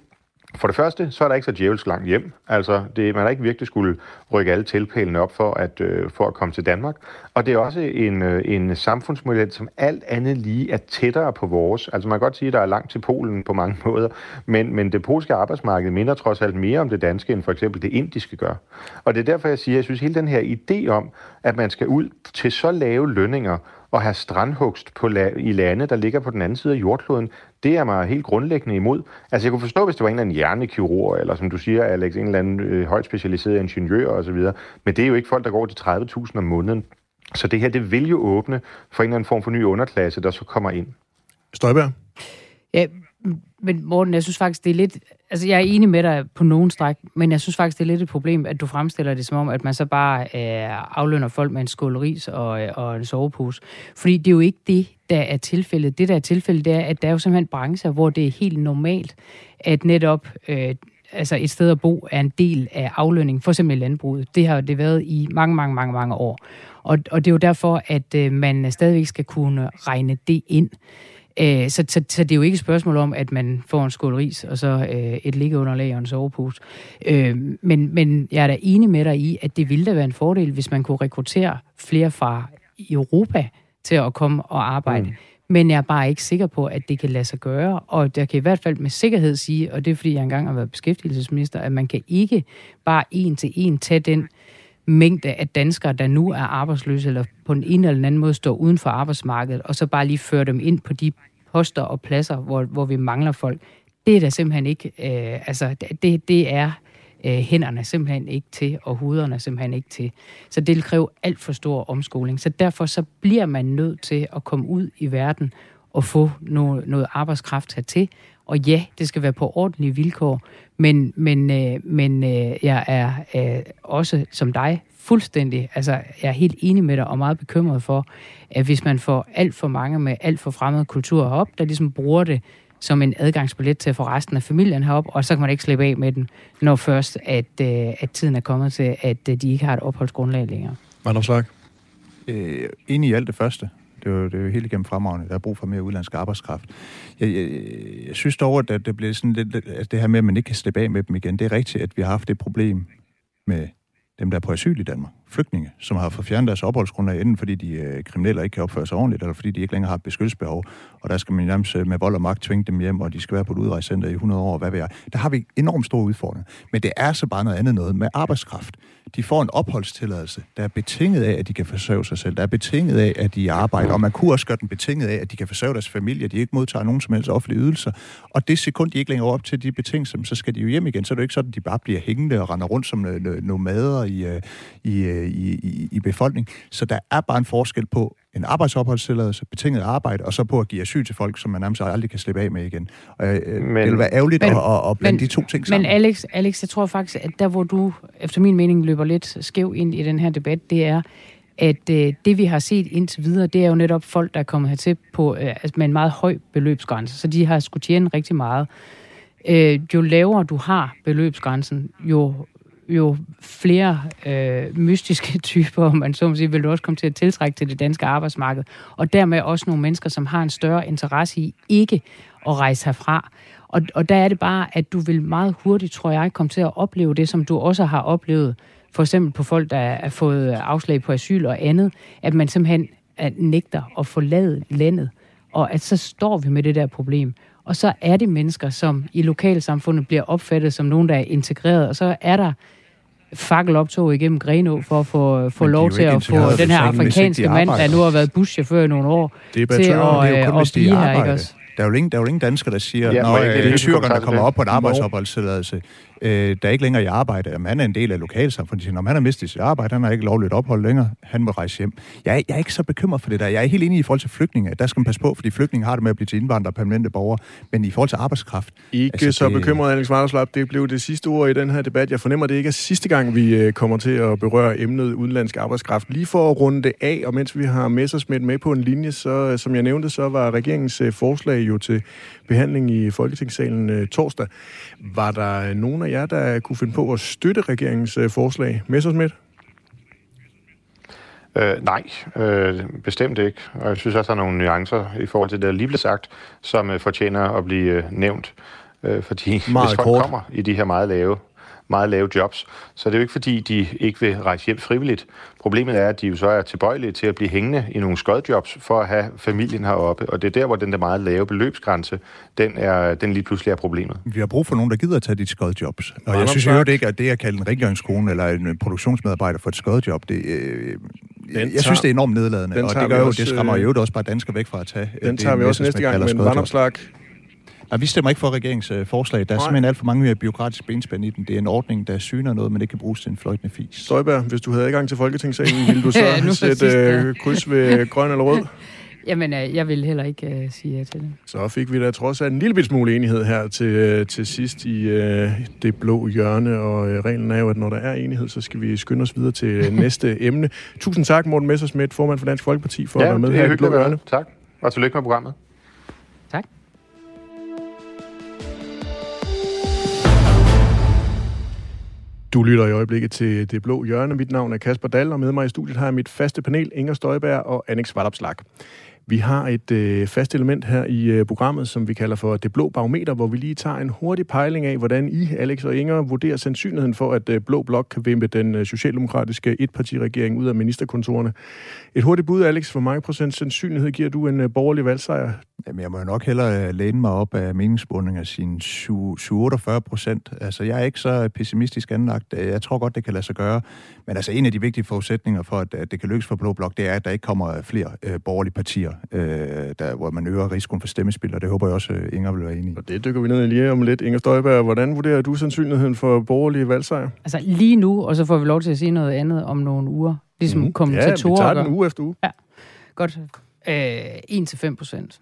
for det første, så er der ikke så djævelsk langt hjem. Altså, det, man har ikke virkelig skulle rykke alle tilpælene op for at, øh, for at komme til Danmark. Og det er også en, øh, en samfundsmodel, som alt andet lige er tættere på vores. Altså, man kan godt sige, at der er langt til Polen på mange måder, men, men det polske arbejdsmarked minder trods alt mere om det danske, end for eksempel det indiske gør. Og det er derfor, jeg siger, at jeg synes, hele den her idé om, at man skal ud til så lave lønninger, at have strandhugst på la- i lande, der ligger på den anden side af jordkloden, det er mig helt grundlæggende imod. Altså jeg kunne forstå, hvis det var en eller anden hjernekirurg, eller som du siger, Alex, en eller anden øh, højt specialiseret ingeniør osv., men det er jo ikke folk, der går til 30.000 om måneden. Så det her, det vil jo åbne for en eller anden form for ny underklasse, der så kommer ind. Støjberg? Ja, men Morten, jeg synes faktisk, det er lidt... Altså, jeg er enig med dig på nogen stræk, men jeg synes faktisk, det er lidt et problem, at du fremstiller det som om, at man så bare øh, aflønner folk med en skål ris og, øh, og en sovepose. Fordi det er jo ikke det, der er tilfældet. Det, der er tilfældet, det er, at der er jo simpelthen brancher, hvor det er helt normalt, at netop øh, altså et sted at bo er en del af aflønningen, for eksempel i landbruget. Det har det været i mange, mange, mange, mange år. Og, og det er jo derfor, at øh, man stadigvæk skal kunne regne det ind. Øh, så, så, så det er jo ikke et spørgsmål om, at man får en skål ris, og så øh, et liggeunderlag og en sovepose. Øh, men, men jeg er da enig med dig i, at det ville da være en fordel, hvis man kunne rekruttere flere fra Europa til at komme og arbejde. Mm. Men jeg er bare ikke sikker på, at det kan lade sig gøre. Og jeg kan i hvert fald med sikkerhed sige, og det er fordi, jeg engang har været beskæftigelsesminister, at man kan ikke bare en til en tage den mængde af danskere, der nu er arbejdsløse, eller på en ene eller den anden måde står uden for arbejdsmarkedet, og så bare lige føre dem ind på de poster og pladser, hvor, hvor vi mangler folk. Det er da simpelthen ikke, øh, altså det, det er øh, hænderne simpelthen ikke til, og huderne simpelthen ikke til. Så det vil kræve alt for stor omskoling. Så derfor så bliver man nødt til at komme ud i verden og få noget, noget arbejdskraft hertil. Og ja, det skal være på ordentlige vilkår, men, men, øh, men øh, jeg er øh, også som dig fuldstændig, altså jeg er helt enig med dig og meget bekymret for, at hvis man får alt for mange med alt for fremmede kulturer op, der ligesom bruger det som en adgangsbillet til at få resten af familien herop, og så kan man ikke slippe af med den, når først, at, øh, at tiden er kommet til, at øh, de ikke har et opholdsgrundlag længere. Magnus Slag? Øh, enig i alt det første. Det er, jo, det er jo helt igennem fremragende. Der er brug for mere udlandsk arbejdskraft. Jeg, jeg, jeg synes dog, at det bliver sådan lidt, at det her med, at man ikke kan slippe af med dem igen, det er rigtigt, at vi har haft det problem med dem, der er på asyl i Danmark, flygtninge, som har fået fjernet deres opholdsgrundlag, enten fordi de øh, kriminelle ikke kan opføre sig ordentligt, eller fordi de ikke længere har et beskyttelsesbehov, og der skal man nærmest øh, med vold og magt tvinge dem hjem, og de skal være på et udrejsecenter i 100 år, hvad ved jeg. Der har vi enormt store udfordringer. Men det er så bare noget andet noget med arbejdskraft. De får en opholdstilladelse, der er betinget af, at de kan forsørge sig selv, der er betinget af, at de arbejder, og man kunne også gøre den betinget af, at de kan forsørge deres familie, de ikke modtager nogen som helst offentlige ydelser. Og det sekund, de ikke længere op til de betingelser, så skal de jo hjem igen. Så er det ikke sådan, at de bare bliver hængende og render rundt som øh, nomader i, øh, i, i, i, i befolkning. Så der er bare en forskel på en arbejdsopholdstilladelse, betinget arbejde, og så på at give asyl til folk, som man nærmest aldrig kan slippe af med igen. Og, øh, men, det vil være ærgerligt men, at, at blande men, de to ting sammen. Men Alex, Alex, jeg tror faktisk, at der hvor du, efter min mening, løber lidt skæv ind i den her debat, det er, at øh, det vi har set indtil videre, det er jo netop folk, der er kommet hertil på, øh, altså med en meget høj beløbsgrænse, så de har skulle tjene rigtig meget. Øh, jo lavere du har beløbsgrænsen, jo jo flere øh, mystiske typer, om man så må sige, vil du også komme til at tiltrække til det danske arbejdsmarked. Og dermed også nogle mennesker, som har en større interesse i ikke at rejse herfra. Og, og der er det bare, at du vil meget hurtigt, tror jeg, komme til at opleve det, som du også har oplevet, for eksempel på folk, der er fået afslag på asyl og andet, at man simpelthen at nægter at forlade landet. Og at så står vi med det der problem. Og så er det mennesker, som i lokalsamfundet bliver opfattet som nogen, der er integreret, og så er der fakkeloptog igennem Grenå for at få, få lov til at få den her afrikanske mand, der nu har været buschauffør i nogle år, til at, at, at blive her. Ikke også? Der er jo ingen, der er jo ingen danskere, der siger, ja, at det er tyrkerne, der kommer op på en arbejdsopholdstilladelse, øh, der er ikke længere i arbejde. Jamen, han er en del af lokalsamfundet. Når han har mistet sit arbejde, han har ikke lovligt ophold længere, han må rejse hjem. Jeg, jeg er ikke så bekymret for det der. Jeg er helt enig i forhold til flygtninge. Der skal man passe på, fordi flygtninge har det med at blive til indvandrere permanente borgere. Men i forhold til arbejdskraft... Ikke altså, så det... bekymret, Alex Varderslap. Det blev det sidste ord i den her debat. Jeg fornemmer, det ikke er sidste gang, vi øh, kommer til at berøre emnet udenlandsk arbejdskraft. Lige for at runde det af, og mens vi har Messersmith med på en linje, så øh, som jeg nævnte, så var regeringens øh, forslag jo til behandling i Folketingssalen torsdag. Var der nogen af jer, der kunne finde på at støtte regeringens forslag? Messersmith? Øh, nej, øh, bestemt ikke. Og jeg synes også, der er nogle nuancer i forhold til det, der lige blev sagt, som øh, fortjener at blive øh, nævnt. Øh, fordi meget hvis folk kort. kommer i de her meget lave meget lave jobs. Så det er jo ikke, fordi de ikke vil rejse hjem frivilligt. Problemet er, at de jo så er tilbøjelige til at blive hængende i nogle skodjobs for at have familien heroppe. Og det er der, hvor den der meget lave beløbsgrænse, den, er, den lige pludselig er problemet. Vi har brug for nogen, der gider at tage de skodjobs. Og jeg synes jo ikke, at det at kalde en rengøringskone eller en produktionsmedarbejder for et skodjob, det, øh, jeg tager, synes, det er enormt nedladende, og det gør jo, også, det skræmmer jo også bare danskere væk fra at tage Den tager vi også næste gang, men vandopslag Nej, vi stemmer ikke for regeringsforslag. forslag. Der er Nej. simpelthen alt for mange byråkratiske benspænd i den. Det er en ordning, der syner noget, men det kan bruges til en fløjtende fis. Støjberg, hvis du havde adgang til Folketingssalen, ville du så ja, sætte øh, kryds ved grøn eller rød? Jamen, øh, jeg vil heller ikke uh, sige ja til det. Så fik vi da trods alt en lille smule enighed her til, uh, til sidst i uh, det blå hjørne, og uh, reglen er jo, at når der er enighed, så skal vi skynde os videre til uh, næste emne. Tusind tak, Morten Messersmith, formand for Dansk Folkeparti, for ja, at være med her i det blå hjørne. Tak, og tillykke med programmet. Du lytter i øjeblikket til Det Blå Hjørne. Mit navn er Kasper Dahl, og med mig i studiet har jeg mit faste panel, Inger Støjberg og Annik Svartopslag. Vi har et øh, fast element her i øh, programmet, som vi kalder for Det Blå Barometer, hvor vi lige tager en hurtig pejling af, hvordan I, Alex og Inger, vurderer sandsynligheden for, at øh, Blå Blok kan vimpe den øh, socialdemokratiske etpartiregering ud af ministerkontorerne. Et hurtigt bud, Alex. Hvor mange procent sandsynlighed giver du en øh, borgerlig valgsejr? Jamen, jeg må jo nok hellere øh, læne mig op af meningsmåling af sine 48 procent. Altså, jeg er ikke så pessimistisk anlagt. Jeg tror godt, det kan lade sig gøre. Men altså, en af de vigtige forudsætninger for, at det kan lykkes for Blå Blok, det er, at der ikke kommer flere øh, borgerlige partier øh, der, hvor man øger risikoen for stemmespil, og det håber jeg også, øh, Inger vil være enig i. Og det dykker vi ned i lige om lidt. Inger Støjberg, hvordan vurderer du sandsynligheden for borgerlige valgsejr? Altså lige nu, og så får vi lov til at sige noget andet om nogle uger. Ligesom mm. kommentatorer. Ja, vi tager den uge efter uge. Ja, godt. Øh, 1-5 procent.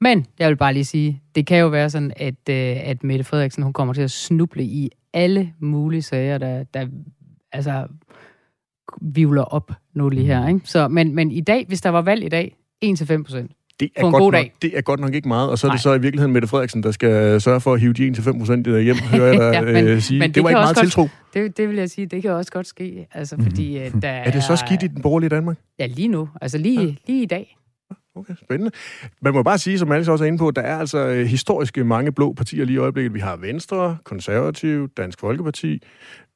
Men jeg vil bare lige sige, det kan jo være sådan, at, øh, at Mette Frederiksen hun kommer til at snuble i alle mulige sager, der, der altså vivler op nu lige her. Ikke? Så, men, men i dag, hvis der var valg i dag, 1-5 procent. Det er, godt nok, det er godt nok ikke meget, og så er Nej. det så i virkeligheden Mette Frederiksen, der skal sørge for at hive de 1-5 procent hjem, hører jeg dig ja, men, øh, sige. Men det, det var ikke meget godt, tiltro. Det, det vil jeg sige, det kan også godt ske. Altså, mm-hmm. fordi, uh, der er det så skidt i den borgerlige Danmark? Ja, lige nu. Altså lige, ja. lige i dag. Okay, spændende. Man må bare sige, som Alice også er inde på, der er altså øh, historiske mange blå partier lige i øjeblikket. Vi har Venstre, Konservativ, Dansk Folkeparti,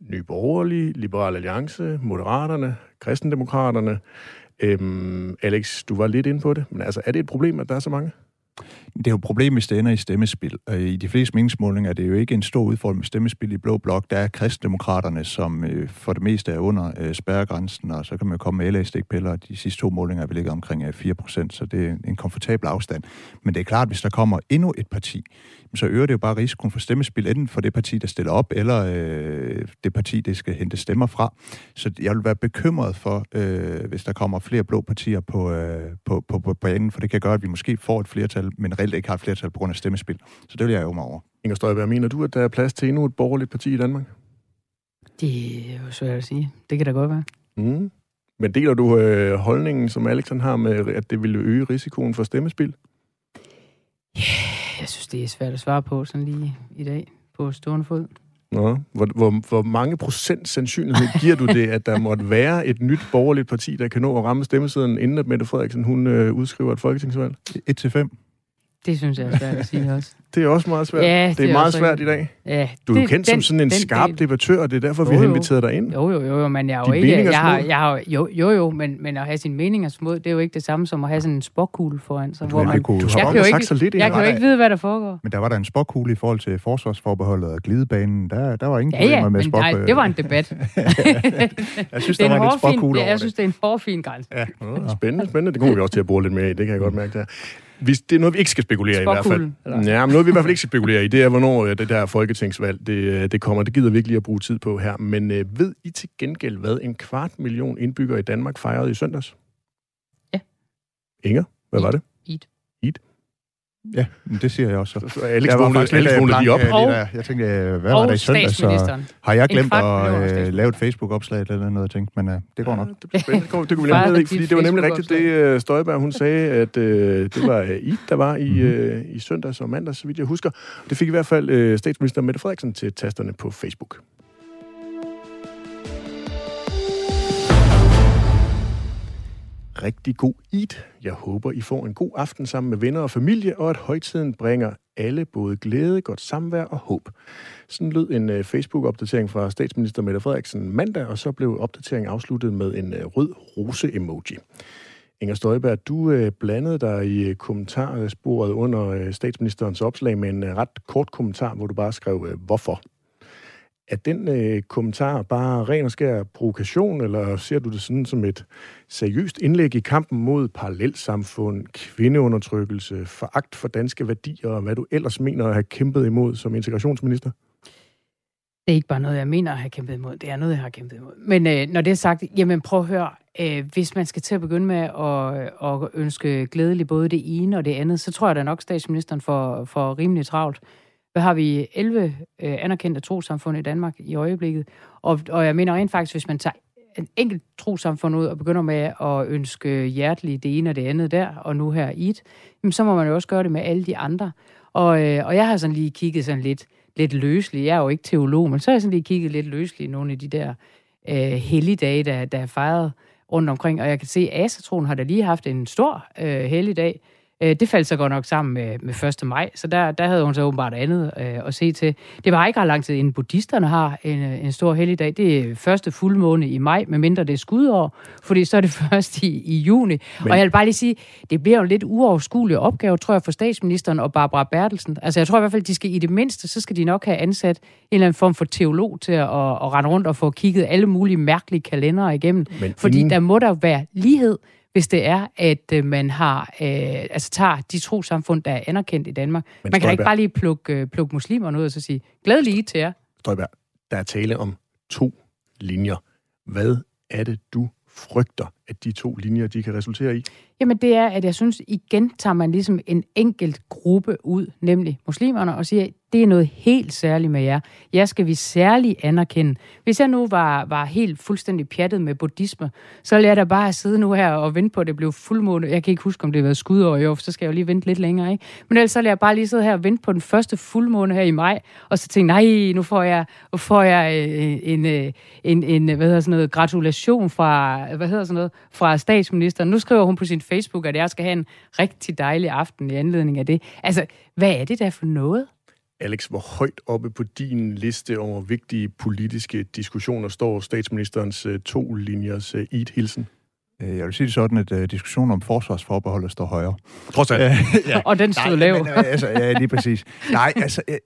Nye Borgerlige, Liberal Alliance, Moderaterne, Kristendemokraterne. Øhm, Alex, du var lidt inde på det, men altså, er det et problem, at der er så mange? Det er jo et problem, hvis det ender i stemmespil. Øh, I de fleste meningsmålinger er det jo ikke en stor udfordring med stemmespil i Blå Blok. Der er kristdemokraterne, som øh, for det meste er under øh, spærregrænsen, og så kan man jo komme med LA-stikpiller. De sidste to målinger vil vi omkring 4 procent, så det er en komfortabel afstand. Men det er klart, hvis der kommer endnu et parti, så øger det jo bare risikoen for stemmespil, enten for det parti, der stiller op, eller øh, det parti, det skal hente stemmer fra. Så jeg vil være bekymret for, øh, hvis der kommer flere blå partier på, øh, på, på, på banen, for det kan gøre, at vi måske får et flertal, men reelt ikke har et flertal på grund af stemmespil. Så det vil jeg jo mig over. Inger Støjberg, mener du, at der er plads til endnu et borgerligt parti i Danmark? Det er jo svært at sige. Det kan da godt være. Mm. Men deler du øh, holdningen, som Alexander har med, at det vil øge risikoen for stemmespil? Jeg synes, det er svært at svare på sådan lige i dag på stående fod. Nå, hvor, hvor, hvor mange procent sandsynlighed giver du det, at der måtte være et nyt borgerligt parti, der kan nå at ramme stemmesiden, inden at Mette Frederiksen hun, øh, udskriver et folketingsvalg? 1 til 5. Det synes jeg er svært at sige også. Det er også meget svært. Ja, det, det er, er meget svært i dag. Ja, du er jo kendt den, som sådan en skarp del. debattør, og det er derfor, jo, vi har inviteret dig ind. Jo, jo, jo, jo men jeg er jo ikke... Jeg har, jeg har, jo, jo, jo, men, men at have sine meninger små, det er jo ikke det samme som at have sådan en spokkugle foran sig. Hvor man, kunne, du har jeg kan jo ikke, så lidt. Jeg kan jo ikke vide, hvad der foregår. Men der var der en spokkugle i forhold til forsvarsforbeholdet og glidebanen. Der, der var ingen ja, ja, med spok. Nej, det var en debat. jeg synes, der var en spokkugle over Jeg synes, det er en hårfin grænse. Ja, spændende, spændende. Det kommer vi også til at bruge lidt mere i. Det kan jeg godt mærke der. Vi, det er noget, vi ikke skal spekulere i, i hvert fald. Ja, men noget, vi i hvert fald ikke skal spekulere i, det er, hvornår øh, det der folketingsvalg det, øh, det kommer. Det gider vi ikke lige at bruge tid på her. Men øh, ved I til gengæld, hvad en kvart million indbyggere i Danmark fejrede i søndags? Ja. Inger, hvad var det? Ja, men det siger jeg også. Så, så Alex vågnede, Alex vågnede lige op. Og- der. Jeg tænkte, øh, hvad var det i søndag? Så har jeg glemt at øh, lave et Facebook-opslag eller noget, jeg tænkte, men øh, det går nok. Ja, det, bliver spændende. det, kunne- det kunne vi nemlig ikke, dit fordi det var nemlig rigtigt det, øh, Støjberg hun sagde, at øh, det var øh, I, der var i, Mhm. øh, i søndags og mandag, så vidt jeg husker. Det fik i hvert fald øh, statsminister Mette Frederiksen til tasterne på Facebook. Rigtig god id. Jeg håber, I får en god aften sammen med venner og familie, og at højtiden bringer alle både glæde, godt samvær og håb. Sådan lød en øh, Facebook-opdatering fra statsminister Mette Frederiksen mandag, og så blev opdateringen afsluttet med en øh, rød rose-emoji. Inger Støjberg, du øh, blandede dig i kommentarsporet under statsministerens opslag med en ret kort kommentar, hvor du bare skrev, hvorfor? Er den øh, kommentar bare ren og skær provokation, eller ser du det sådan som et seriøst indlæg i kampen mod parallelsamfund, kvindeundertrykkelse, foragt for danske værdier, og hvad du ellers mener at have kæmpet imod som integrationsminister? Det er ikke bare noget, jeg mener at have kæmpet imod. Det er noget, jeg har kæmpet imod. Men øh, når det er sagt, jamen prøv at høre. Øh, hvis man skal til at begynde med at, at ønske glædelig både det ene og det andet, så tror jeg da nok, statsministeren får, får rimelig travlt. Hvad har vi? 11 øh, anerkendte trosamfund i Danmark i øjeblikket. Og, og jeg mener rent faktisk, hvis man tager en enkelt trosamfund ud og begynder med at ønske hjerteligt det ene og det andet der, og nu her i et, jamen, så må man jo også gøre det med alle de andre. Og, øh, og jeg har sådan lige kigget sådan lidt, lidt løsligt. Jeg er jo ikke teolog, men så har jeg sådan lige kigget lidt løsligt i nogle af de der øh, helligdage, der, der er fejret rundt omkring. Og jeg kan se, at Asatroen har da lige haft en stor øh, helligdag. Øh, det faldt så godt nok sammen med, med 1. maj, så der, der havde hun så åbenbart andet øh, at se til. Det var ikke ret lang tid inden buddhisterne har en, øh, en stor helligdag. Det er første fuldmåne i maj, medmindre det er skudår, fordi så er det først i, i juni. Men... Og jeg vil bare lige sige, det bliver jo en lidt uoverskuelig opgave, tror jeg, for statsministeren og Barbara Bertelsen. Altså jeg tror i hvert fald, de skal i det mindste, så skal de nok have ansat en eller anden form for teolog til at, at, at rende rundt og få kigget alle mulige mærkelige kalendere igennem. Men fordi inden- der må der være lighed hvis det er, at øh, man har, øh, altså tager de trosamfund, der er anerkendt i Danmark. Men man kan ikke bare lige plukke, øh, plukke muslimerne ud og så sige, glædelig til jer. Støjberg, der er tale om to linjer. Hvad er det, du frygter, at de to linjer de kan resultere i? Jamen det er, at jeg synes, igen tager man ligesom en enkelt gruppe ud, nemlig muslimerne, og siger, det er noget helt særligt med jer. Jeg skal vi særligt anerkende. Hvis jeg nu var, var helt fuldstændig pjattet med buddhisme, så ville jeg da bare sidde nu her og vente på, at det blev fuldmåne. Jeg kan ikke huske, om det har været skudår i år, så skal jeg jo lige vente lidt længere. Ikke? Men ellers så ville jeg bare lige sidde her og vente på den første fuldmåne her i maj, og så tænke, nej, nu får jeg, nu får jeg øh, en, en, en, en, hvad hedder sådan noget, gratulation fra, hvad hedder sådan noget, fra statsministeren. Nu skriver hun på sin Facebook, at jeg skal have en rigtig dejlig aften i anledning af det. Altså, hvad er det der for noget? Alex, hvor højt oppe på din liste over vigtige politiske diskussioner står statsministerens øh, to linjers øh, eat-hilsen? Øh, Jeg vil sige det sådan, at uh, diskussionen om forsvarsforbeholdet står højere. Trods alt. ja. Og den stod lav. men, øh, altså, ja, lige præcis. Nej, altså, jeg,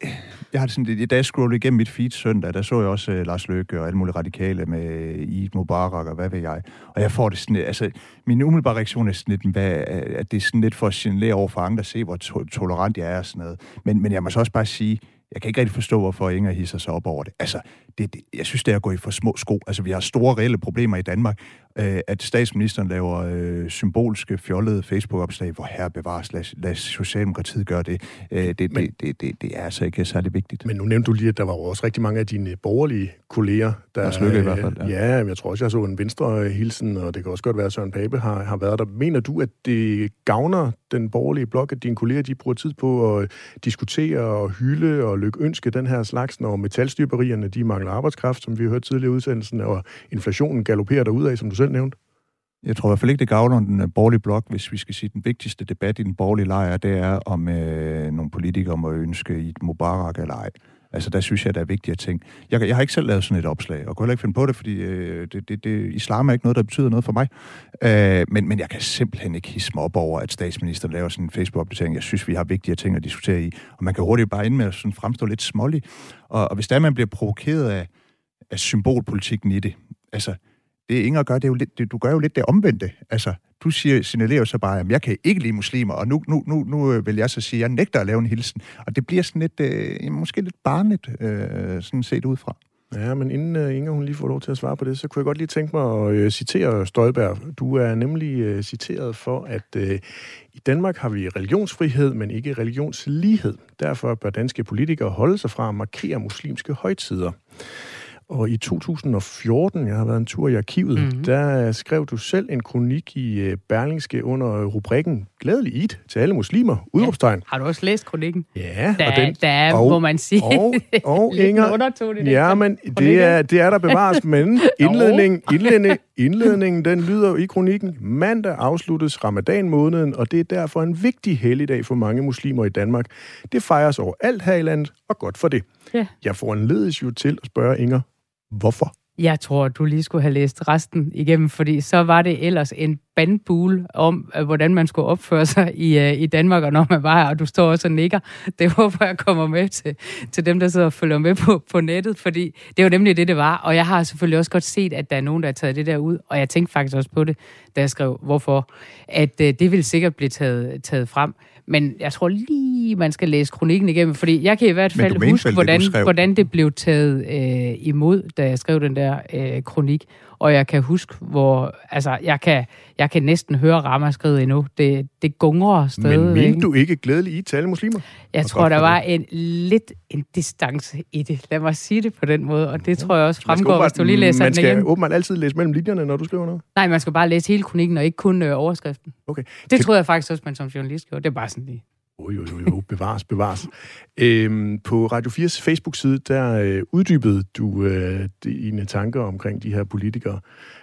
jeg har det sådan, lidt- da jeg scrollede igennem mit feed søndag, der så jeg også uh, Lars Løkke og alle mulige radikale med Eid Mubarak og hvad ved jeg. Og jeg får det sådan, lidt- altså, min umiddelbare reaktion er sådan lidt, hvad, at det er sådan lidt for at signalere over for andre, se hvor to- tolerant jeg er og sådan noget. Men, men jeg må så også bare sige, jeg kan ikke rigtig forstå, hvorfor Inger hisser sig op over det. Altså, det, det, jeg synes, det er at gå i for små sko. Altså, vi har store reelle problemer i Danmark. Øh, at statsministeren laver øh, symbolske, fjollede Facebook-opslag, hvor her bevares, lad, lad Socialdemokratiet gøre det. Øh, det, Men- det, det, det. Det er altså ikke særlig vigtigt. Men nu nævnte du lige, at der var også rigtig mange af dine borgerlige kolleger, der... Lars Løkke i hvert fald, Ja, ja. jeg tror også, jeg så en venstre hilsen, og det kan også godt være, at Søren Pape har, har været der. Mener du, at det gavner den borgerlige blok, at dine kolleger de bruger tid på at diskutere og hylde og lykønske den her slags, når metalstyrperierne de mangler arbejdskraft, som vi har hørt tidligere i udsendelsen, og inflationen galopperer derudad, som du selv nævnte? Jeg tror i hvert fald ikke, det gavner den øh, borgerlige blok, hvis vi skal sige, den vigtigste debat i den borgerlige lejr, det er, om øh, nogle politikere må ønske i et Mubarak eller ej. Altså, der synes jeg, der er vigtige ting. Jeg, jeg har ikke selv lavet sådan et opslag, og kunne heller ikke finde på det, fordi øh, det, det, det, islam er ikke noget, der betyder noget for mig. Øh, men, men jeg kan simpelthen ikke hisse mig op over, at statsministeren laver sådan en Facebook-opdatering. Jeg synes, vi har vigtige ting at diskutere i, og man kan hurtigt bare ind med at sådan fremstå lidt smålig. Og, og hvis der man bliver provokeret af, af symbolpolitikken i det, altså, det Inger gør, det er jo lidt, det, du gør jo lidt det omvendte. Altså, du siger, signalerer så bare, at jeg kan ikke lide muslimer, og nu, nu, nu, nu øh, vil jeg så sige, at jeg nægter at lave en hilsen. Og det bliver sådan lidt, øh, måske lidt barnet, øh, sådan set ud fra. Ja, men inden uh, Inger hun lige får lov til at svare på det, så kunne jeg godt lige tænke mig at uh, citere Støjberg. Du er nemlig uh, citeret for, at uh, i Danmark har vi religionsfrihed, men ikke religionslighed. Derfor bør danske politikere holde sig fra at markere muslimske højtider. Og i 2014, jeg har været en tur i arkivet, mm-hmm. der skrev du selv en kronik i øh, Berlingske under rubrikken Glædelig Eid til alle muslimer, udråbstegn. Ja. Har du også læst kronikken? Ja. Der, og den, der er, og, må man sige, og, og Inger, det ja, men det er, det er der bevares, men indledning, indledning, indledningen, den lyder i kronikken, mandag afsluttes ramadan-måneden, og det er derfor en vigtig helligdag for mange muslimer i Danmark. Det fejres over alt her i landet, og godt for det. Ja. Jeg får en ledes jo til at spørge Inger, Hvorfor? Jeg tror, du lige skulle have læst resten igennem, fordi så var det ellers en bandbule om, øh, hvordan man skulle opføre sig i, øh, i Danmark, og når man var her, og du står også og nikker. Det håber jeg kommer med til, til dem, der sidder og følger med på, på nettet, fordi det var nemlig det, det var. Og jeg har selvfølgelig også godt set, at der er nogen, der har taget det der ud, og jeg tænkte faktisk også på det, da jeg skrev, hvorfor, at øh, det vil sikkert blive taget, taget frem. Men jeg tror lige, man skal læse kronikken igennem, fordi jeg kan i hvert fald huske, vel, hvordan, det, hvordan det blev taget øh, imod, da jeg skrev den der øh, kronik. Og jeg kan huske, hvor... Altså, jeg kan, jeg kan næsten høre ramaskridet endnu. Det, det gungrer stadig. Men mente du ikke glædelig i til alle muslimer? Jeg tror, der var en lidt en distance i det. Lad mig sige det på den måde. Og det tror jeg også fremgår, hvis du lige læser den igen. Man skal åbenbart altid læse mellem linjerne, når du skriver noget? Nej, man skal bare læse hele kronikken, og ikke kun øh, overskriften. Okay. Det kan... tror jeg faktisk også, man som journalist gjorde. Det er bare sådan lige... Jo, jo, jo, jo. Bevares, bevares. Øhm, på Radio 4's Facebook-side, der øh, uddybede du øh, dine tanker omkring de her politikere.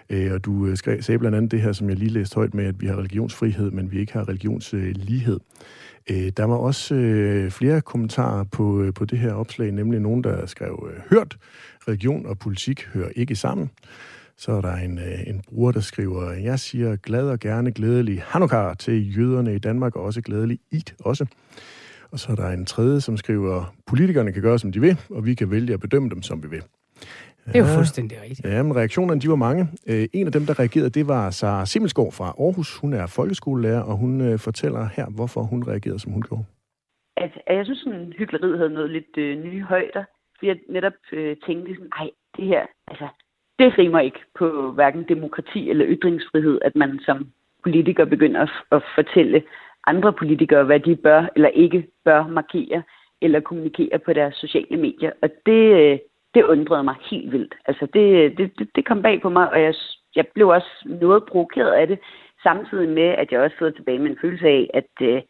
Øh, og du øh, skrev, sagde blandt andet det her, som jeg lige læste højt med, at vi har religionsfrihed, men vi ikke har religionslighed. Øh, der var også øh, flere kommentarer på, øh, på det her opslag, nemlig nogen, der skrev, øh, hørt, religion og politik hører ikke sammen. Så er der en, øh, en bruger, der skriver, jeg siger glad og gerne glædelig Hanukkah til jøderne i Danmark, og også glædelig Eid også. Og så er der en tredje, som skriver, politikerne kan gøre, som de vil, og vi kan vælge at bedømme dem, som vi vil. Det er jo fuldstændig rigtigt. Ja, men reaktionerne, de var mange. Øh, en af dem, der reagerede, det var Sara Simmelsgaard fra Aarhus. Hun er folkeskolelærer, og hun øh, fortæller her, hvorfor hun reagerede, som hun gjorde. At, at jeg synes, at hyggeleriet havde noget lidt øh, nye højder. Fordi jeg netop øh, tænkte sådan, ej, det her, altså, det rimer ikke på hverken demokrati eller ytringsfrihed, at man som politiker begynder at, at fortælle andre politikere, hvad de bør eller ikke bør markere eller kommunikere på deres sociale medier. Og det, øh, det undrede mig helt vildt. Altså det, det, det kom bag på mig, og jeg, jeg blev også noget provokeret af det, samtidig med, at jeg også sidder tilbage med en følelse af, at, øh,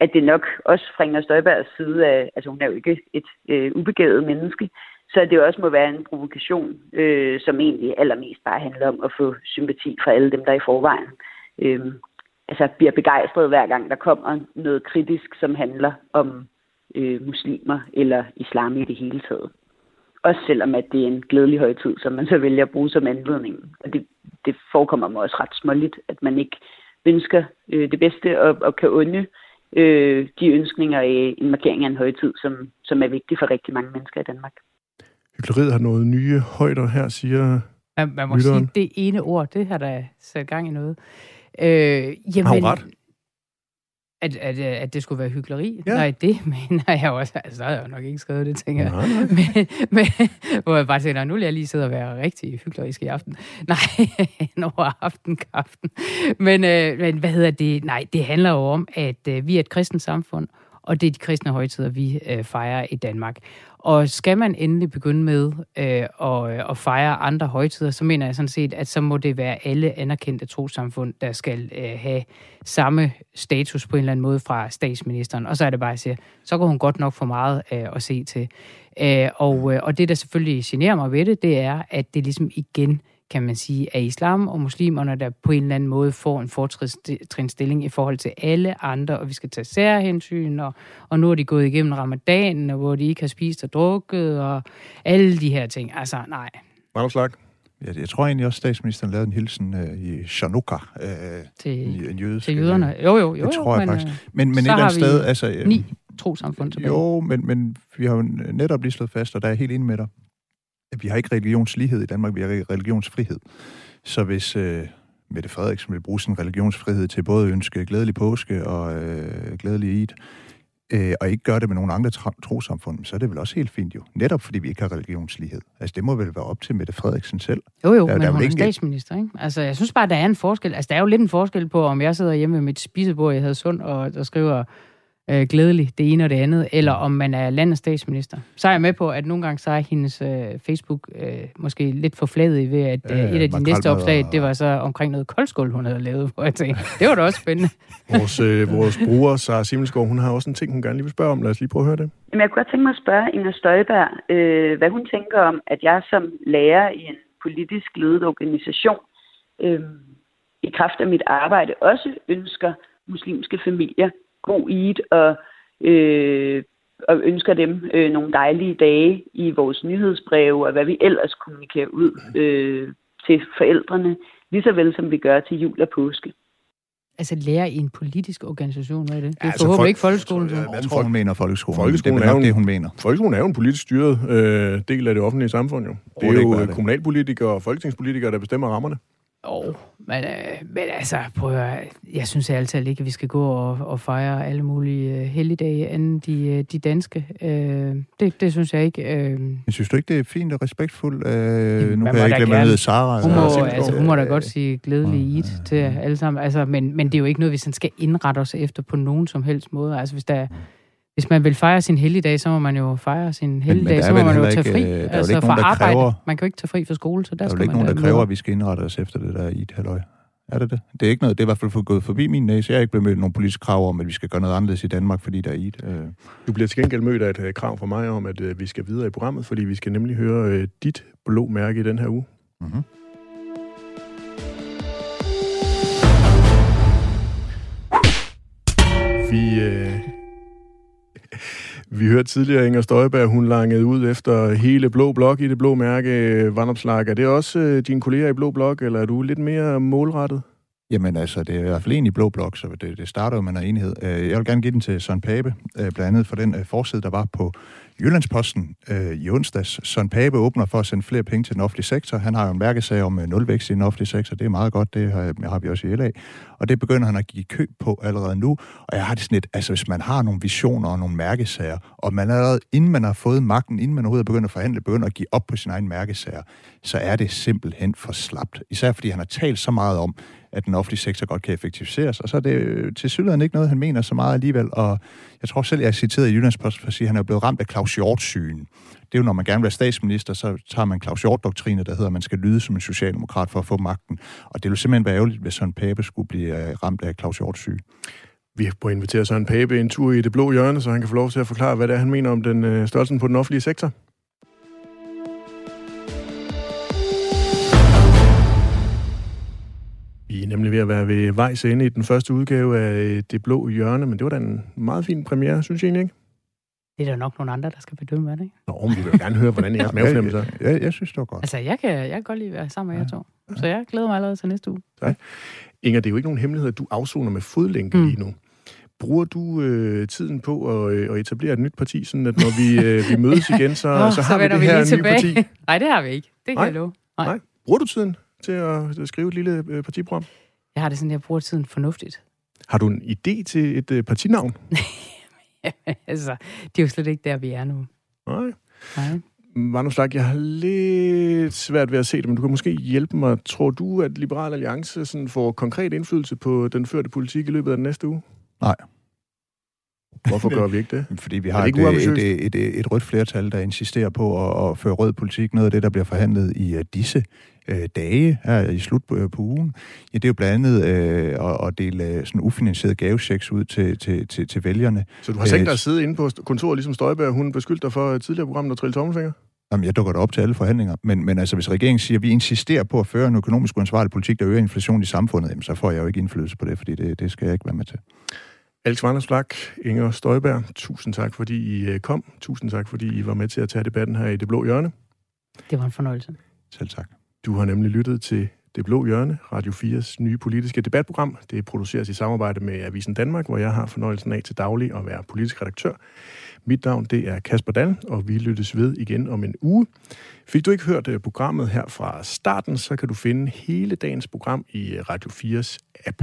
at det nok også fra Inger Støjbergs side af, altså hun er jo ikke et øh, ubegavet menneske, så det også må være en provokation, øh, som egentlig allermest bare handler om at få sympati fra alle dem, der i forvejen øh, altså bliver begejstret hver gang, der kommer noget kritisk, som handler om øh, muslimer eller islam i det hele taget. Også selvom at det er en glædelig højtid, som man så vælger at bruge som anledning. Og det, det forekommer mig også ret småligt, at man ikke ønsker øh, det bedste og, og kan unde øh, de ønskninger i en markering af en højtid, som, som er vigtig for rigtig mange mennesker i Danmark. Hykleriet har noget nye højder her, siger Man, man må lytteren. sige, det ene ord, det har der sat gang i noget. Øh, jamen, har hun ret? At, at, at det skulle være hyggeleri? Ja. Nej, det mener jeg også. Altså, der har jeg nok ikke skrevet det, tænker jeg. Nej, nej. Men, men, hvor jeg bare tænker, nu vil jeg lige sidde og være rigtig hyggelig i aften. Nej, over aftenkaften. Men, øh, men hvad hedder det? Nej, det handler jo om, at øh, vi er et kristent samfund, og det er de kristne højtider, vi øh, fejrer i Danmark. Og skal man endelig begynde med øh, at, øh, at fejre andre højtider, så mener jeg sådan set, at så må det være alle anerkendte trosamfund, der skal øh, have samme status på en eller anden måde fra statsministeren. Og så er det bare, at jeg siger, så går hun godt nok for meget øh, at se til. Øh, og, øh, og det, der selvfølgelig generer mig ved det, det er, at det ligesom igen kan man sige, af islam og muslimerne, der på en eller anden måde får en fortrinsstilling i forhold til alle andre, og vi skal tage særhensyn, og, og nu er de gået igennem ramadanen, hvor de ikke har spist og drukket, og alle de her ting. Altså, nej. Magslag. Jeg, jeg tror egentlig også, at statsministeren lavede en hilsen øh, i Chanukka. Øh, til, en jødisk, til jøderne. Jo, jo, jo. Det tror jeg men, faktisk. Øh, men, men et eller andet sted... Altså, øh, ni trosamfund tilbage. Jo, men, men vi har jo netop lige slået fast, og der er jeg helt enig med dig, vi har ikke religionslighed i Danmark, vi har religionsfrihed. Så hvis, øh, Mette Frederiksen vil bruge sin religionsfrihed til både at ønske glædelig påske og øh, glædelig Eid, øh, og ikke gøre det med nogle andre trosamfund, så er det vel også helt fint jo. Netop fordi vi ikke har religionslighed. Altså det må vel være op til Mette Frederiksen selv. Jo jo, der, men der hun er statsminister, ikke? Altså jeg synes bare, der er en forskel. Altså der er jo lidt en forskel på, om jeg sidder hjemme ved mit spisebord i Hadsund og, og skriver øh, glædelig, det ene og det andet, eller om man er landets statsminister. Så er jeg med på, at nogle gange så er hendes øh, Facebook øh, måske lidt forfladet ved, at øh, et af de næste opslag, det var så omkring noget koldskål, hun havde lavet, hvor jeg tænkte, det var da også spændende. vores, øh, vores bruger, Sara Simmelskov, hun har også en ting, hun gerne lige vil spørge om. Lad os lige prøve at høre det. Jamen, jeg kunne godt tænke mig at spørge Inger Støjberg, øh, hvad hun tænker om, at jeg som lærer i en politisk ledet organisation, øh, i kraft af mit arbejde, også ønsker muslimske familier god Eid og, øh, og ønsker dem øh, nogle dejlige dage i vores nyhedsbreve og hvad vi ellers kommunikerer ud øh, til forældrene, lige så vel som vi gør til jul og påske. Altså lære i en politisk organisation, hvad er det? Det er ja, altså, forhåbentlig folk, ikke folkeskolen. Så. Jeg, jeg tror, hun mener folkeskolen. Folkeskolen det er, er jo det, hun mener. Folkeskolen er jo en politisk styret øh, del af det offentlige samfund, jo. Det er det jo kommunalpolitikere og folketingspolitikere, der bestemmer rammerne. Jo, men, øh, men altså, prøv at, jeg synes altid ikke, at vi skal gå og, og fejre alle mulige øh, helligdage end de, øh, de danske. Øh, det, det synes jeg ikke. Øh. Men synes du ikke, det er fint og respektfuldt? Øh, nu kan jeg ikke glemme med Sara. Hun må, altså, hun må da godt sige glædelig ja, ja. til alle sammen. Altså, men, men det er jo ikke noget, vi sådan skal indrette os efter på nogen som helst måde. Altså, hvis der hvis man vil fejre sin helligdag, så må man jo fejre sin helligdag, så må man jo tage fri. Ikke, øh, altså fra arbejde. Kræver, man kan jo ikke tage fri fra skole, så der, der skal man... Der er ikke nogen, der kræver, at vi skal indrette os efter det der i et halvøj. Er det det? Det er ikke noget, det er i hvert fald gået forbi min næse. Jeg er ikke blevet mødt nogle politiske krav om, at vi skal gøre noget anderledes i Danmark, fordi der er et. Øh... Du bliver til gengæld mødt af et øh, krav fra mig om, at øh, vi skal videre i programmet, fordi vi skal nemlig høre øh, dit blå mærke i den her uge. Mm-hmm. Vi, øh, vi hørte tidligere Inger Støjberg, hun langede ud efter hele Blå Blok i det blå mærke øh, vandopslag. Er det også øh, dine kolleger i Blå Blok, eller er du lidt mere målrettet? Jamen altså, det er i hvert fald en i Blå Blok, så det, det starter jo med en enhed. Øh, jeg vil gerne give den til Søren Pape, øh, blandt andet for den forside, der var på Jyllandsposten øh, i onsdags. Søren Pape åbner for at sende flere penge til den offentlige sektor. Han har jo en mærkesag om øh, nulvækst i den offentlige sektor. Det er meget godt, det har, har vi også i LA. Og det begynder han at give køb på allerede nu. Og jeg har det sådan lidt, altså hvis man har nogle visioner og nogle mærkesager, og man allerede, inden man har fået magten, inden man overhovedet er begyndt at forhandle, begynder at give op på sin egen mærkesager, så er det simpelthen for slapt. Især fordi han har talt så meget om, at den offentlige sektor godt kan effektiviseres. Og så er det øh, til synligheden ikke noget, han mener så meget alligevel. Og jeg tror selv, jeg er citeret i Jyllandsposten for at sige, at han er blevet ramt af Claus Hjort-sygen. Det er jo, når man gerne vil være statsminister, så tager man Claus Hjort-doktrine, der hedder, at man skal lyde som en socialdemokrat for at få magten. Og det ville simpelthen være ærgerligt, hvis sådan Pape skulle blive øh, ramt af Claus Hjort-syge. Vi har invitere Søren Pape en tur i det blå hjørne, så han kan få lov til at forklare, hvad det er, han mener om den øh, størrelsen på den offentlige sektor. Vi er nemlig ved at være ved vejs ende i den første udgave af øh, Det Blå Hjørne, men det var da en meget fin premiere, synes jeg ikke? Det er der nok nogle andre, der skal bedømme, er det ikke? Nå, men vi vil gerne høre, hvordan jeres mavefornemmelse er. Jeg, jeg, synes, det var godt. Altså, jeg kan, jeg kan godt lide at være sammen med jer to. Så jeg glæder mig allerede til næste uge. Tak. Inger, det er jo ikke nogen hemmelighed, at du afsoner med fodlænke mm. lige nu. Bruger du øh, tiden på at, øh, at etablere et nyt parti, sådan at når vi, øh, vi mødes igen, så, oh, så, så har vi det vi her nye parti? Nej, det har vi ikke. Det kan Nej. jeg love. Nej. Nej. Bruger du tiden til at, at skrive et lille øh, partiprogram? Jeg har det sådan, jeg bruger tiden fornuftigt. Har du en idé til et øh, partinavn? altså, det er jo slet ikke der, vi er nu. Nej. Nej. Magnus Slag, jeg har lidt svært ved at se det, men du kan måske hjælpe mig. Tror du, at Liberal Alliance sådan får konkret indflydelse på den førte politik i løbet af den næste uge? Nej. Hvorfor gør vi ikke det? Fordi vi har et, et, et, et, et rødt flertal, der insisterer på at, at føre rød politik. Noget af det, der bliver forhandlet i uh, disse uh, dage her i slut på, på ugen, ja, det er jo blandt andet uh, at, at dele sådan ufinansieret gavechecks ud til, til, til, til vælgerne. Så du har tænkt dig at sidde inde på kontoret, ligesom Støjberg, hun beskyldte dig for tidligere program, der trille tommelfinger? Jamen, jeg dukker da op til alle forhandlinger. Men, men altså, hvis regeringen siger, at vi insisterer på at føre en økonomisk uansvarlig politik, der øger inflation i samfundet, jamen, så får jeg jo ikke indflydelse på det, fordi det, det skal jeg ikke være med til. Alex Vandersblak, Inger Støjberg, tusind tak, fordi I øh, kom. Tusind tak, fordi I var med til at tage debatten her i Det Blå Hjørne. Det var en fornøjelse. Selv tak. Du har nemlig lyttet til Det Blå Hjørne, Radio 4's nye politiske debatprogram. Det produceres i samarbejde med Avisen Danmark, hvor jeg har fornøjelsen af til daglig at være politisk redaktør. Mit navn det er Kasper Dahl, og vi lyttes ved igen om en uge. Fik du ikke hørt øh, programmet her fra starten, så kan du finde hele dagens program i øh, Radio 4's app.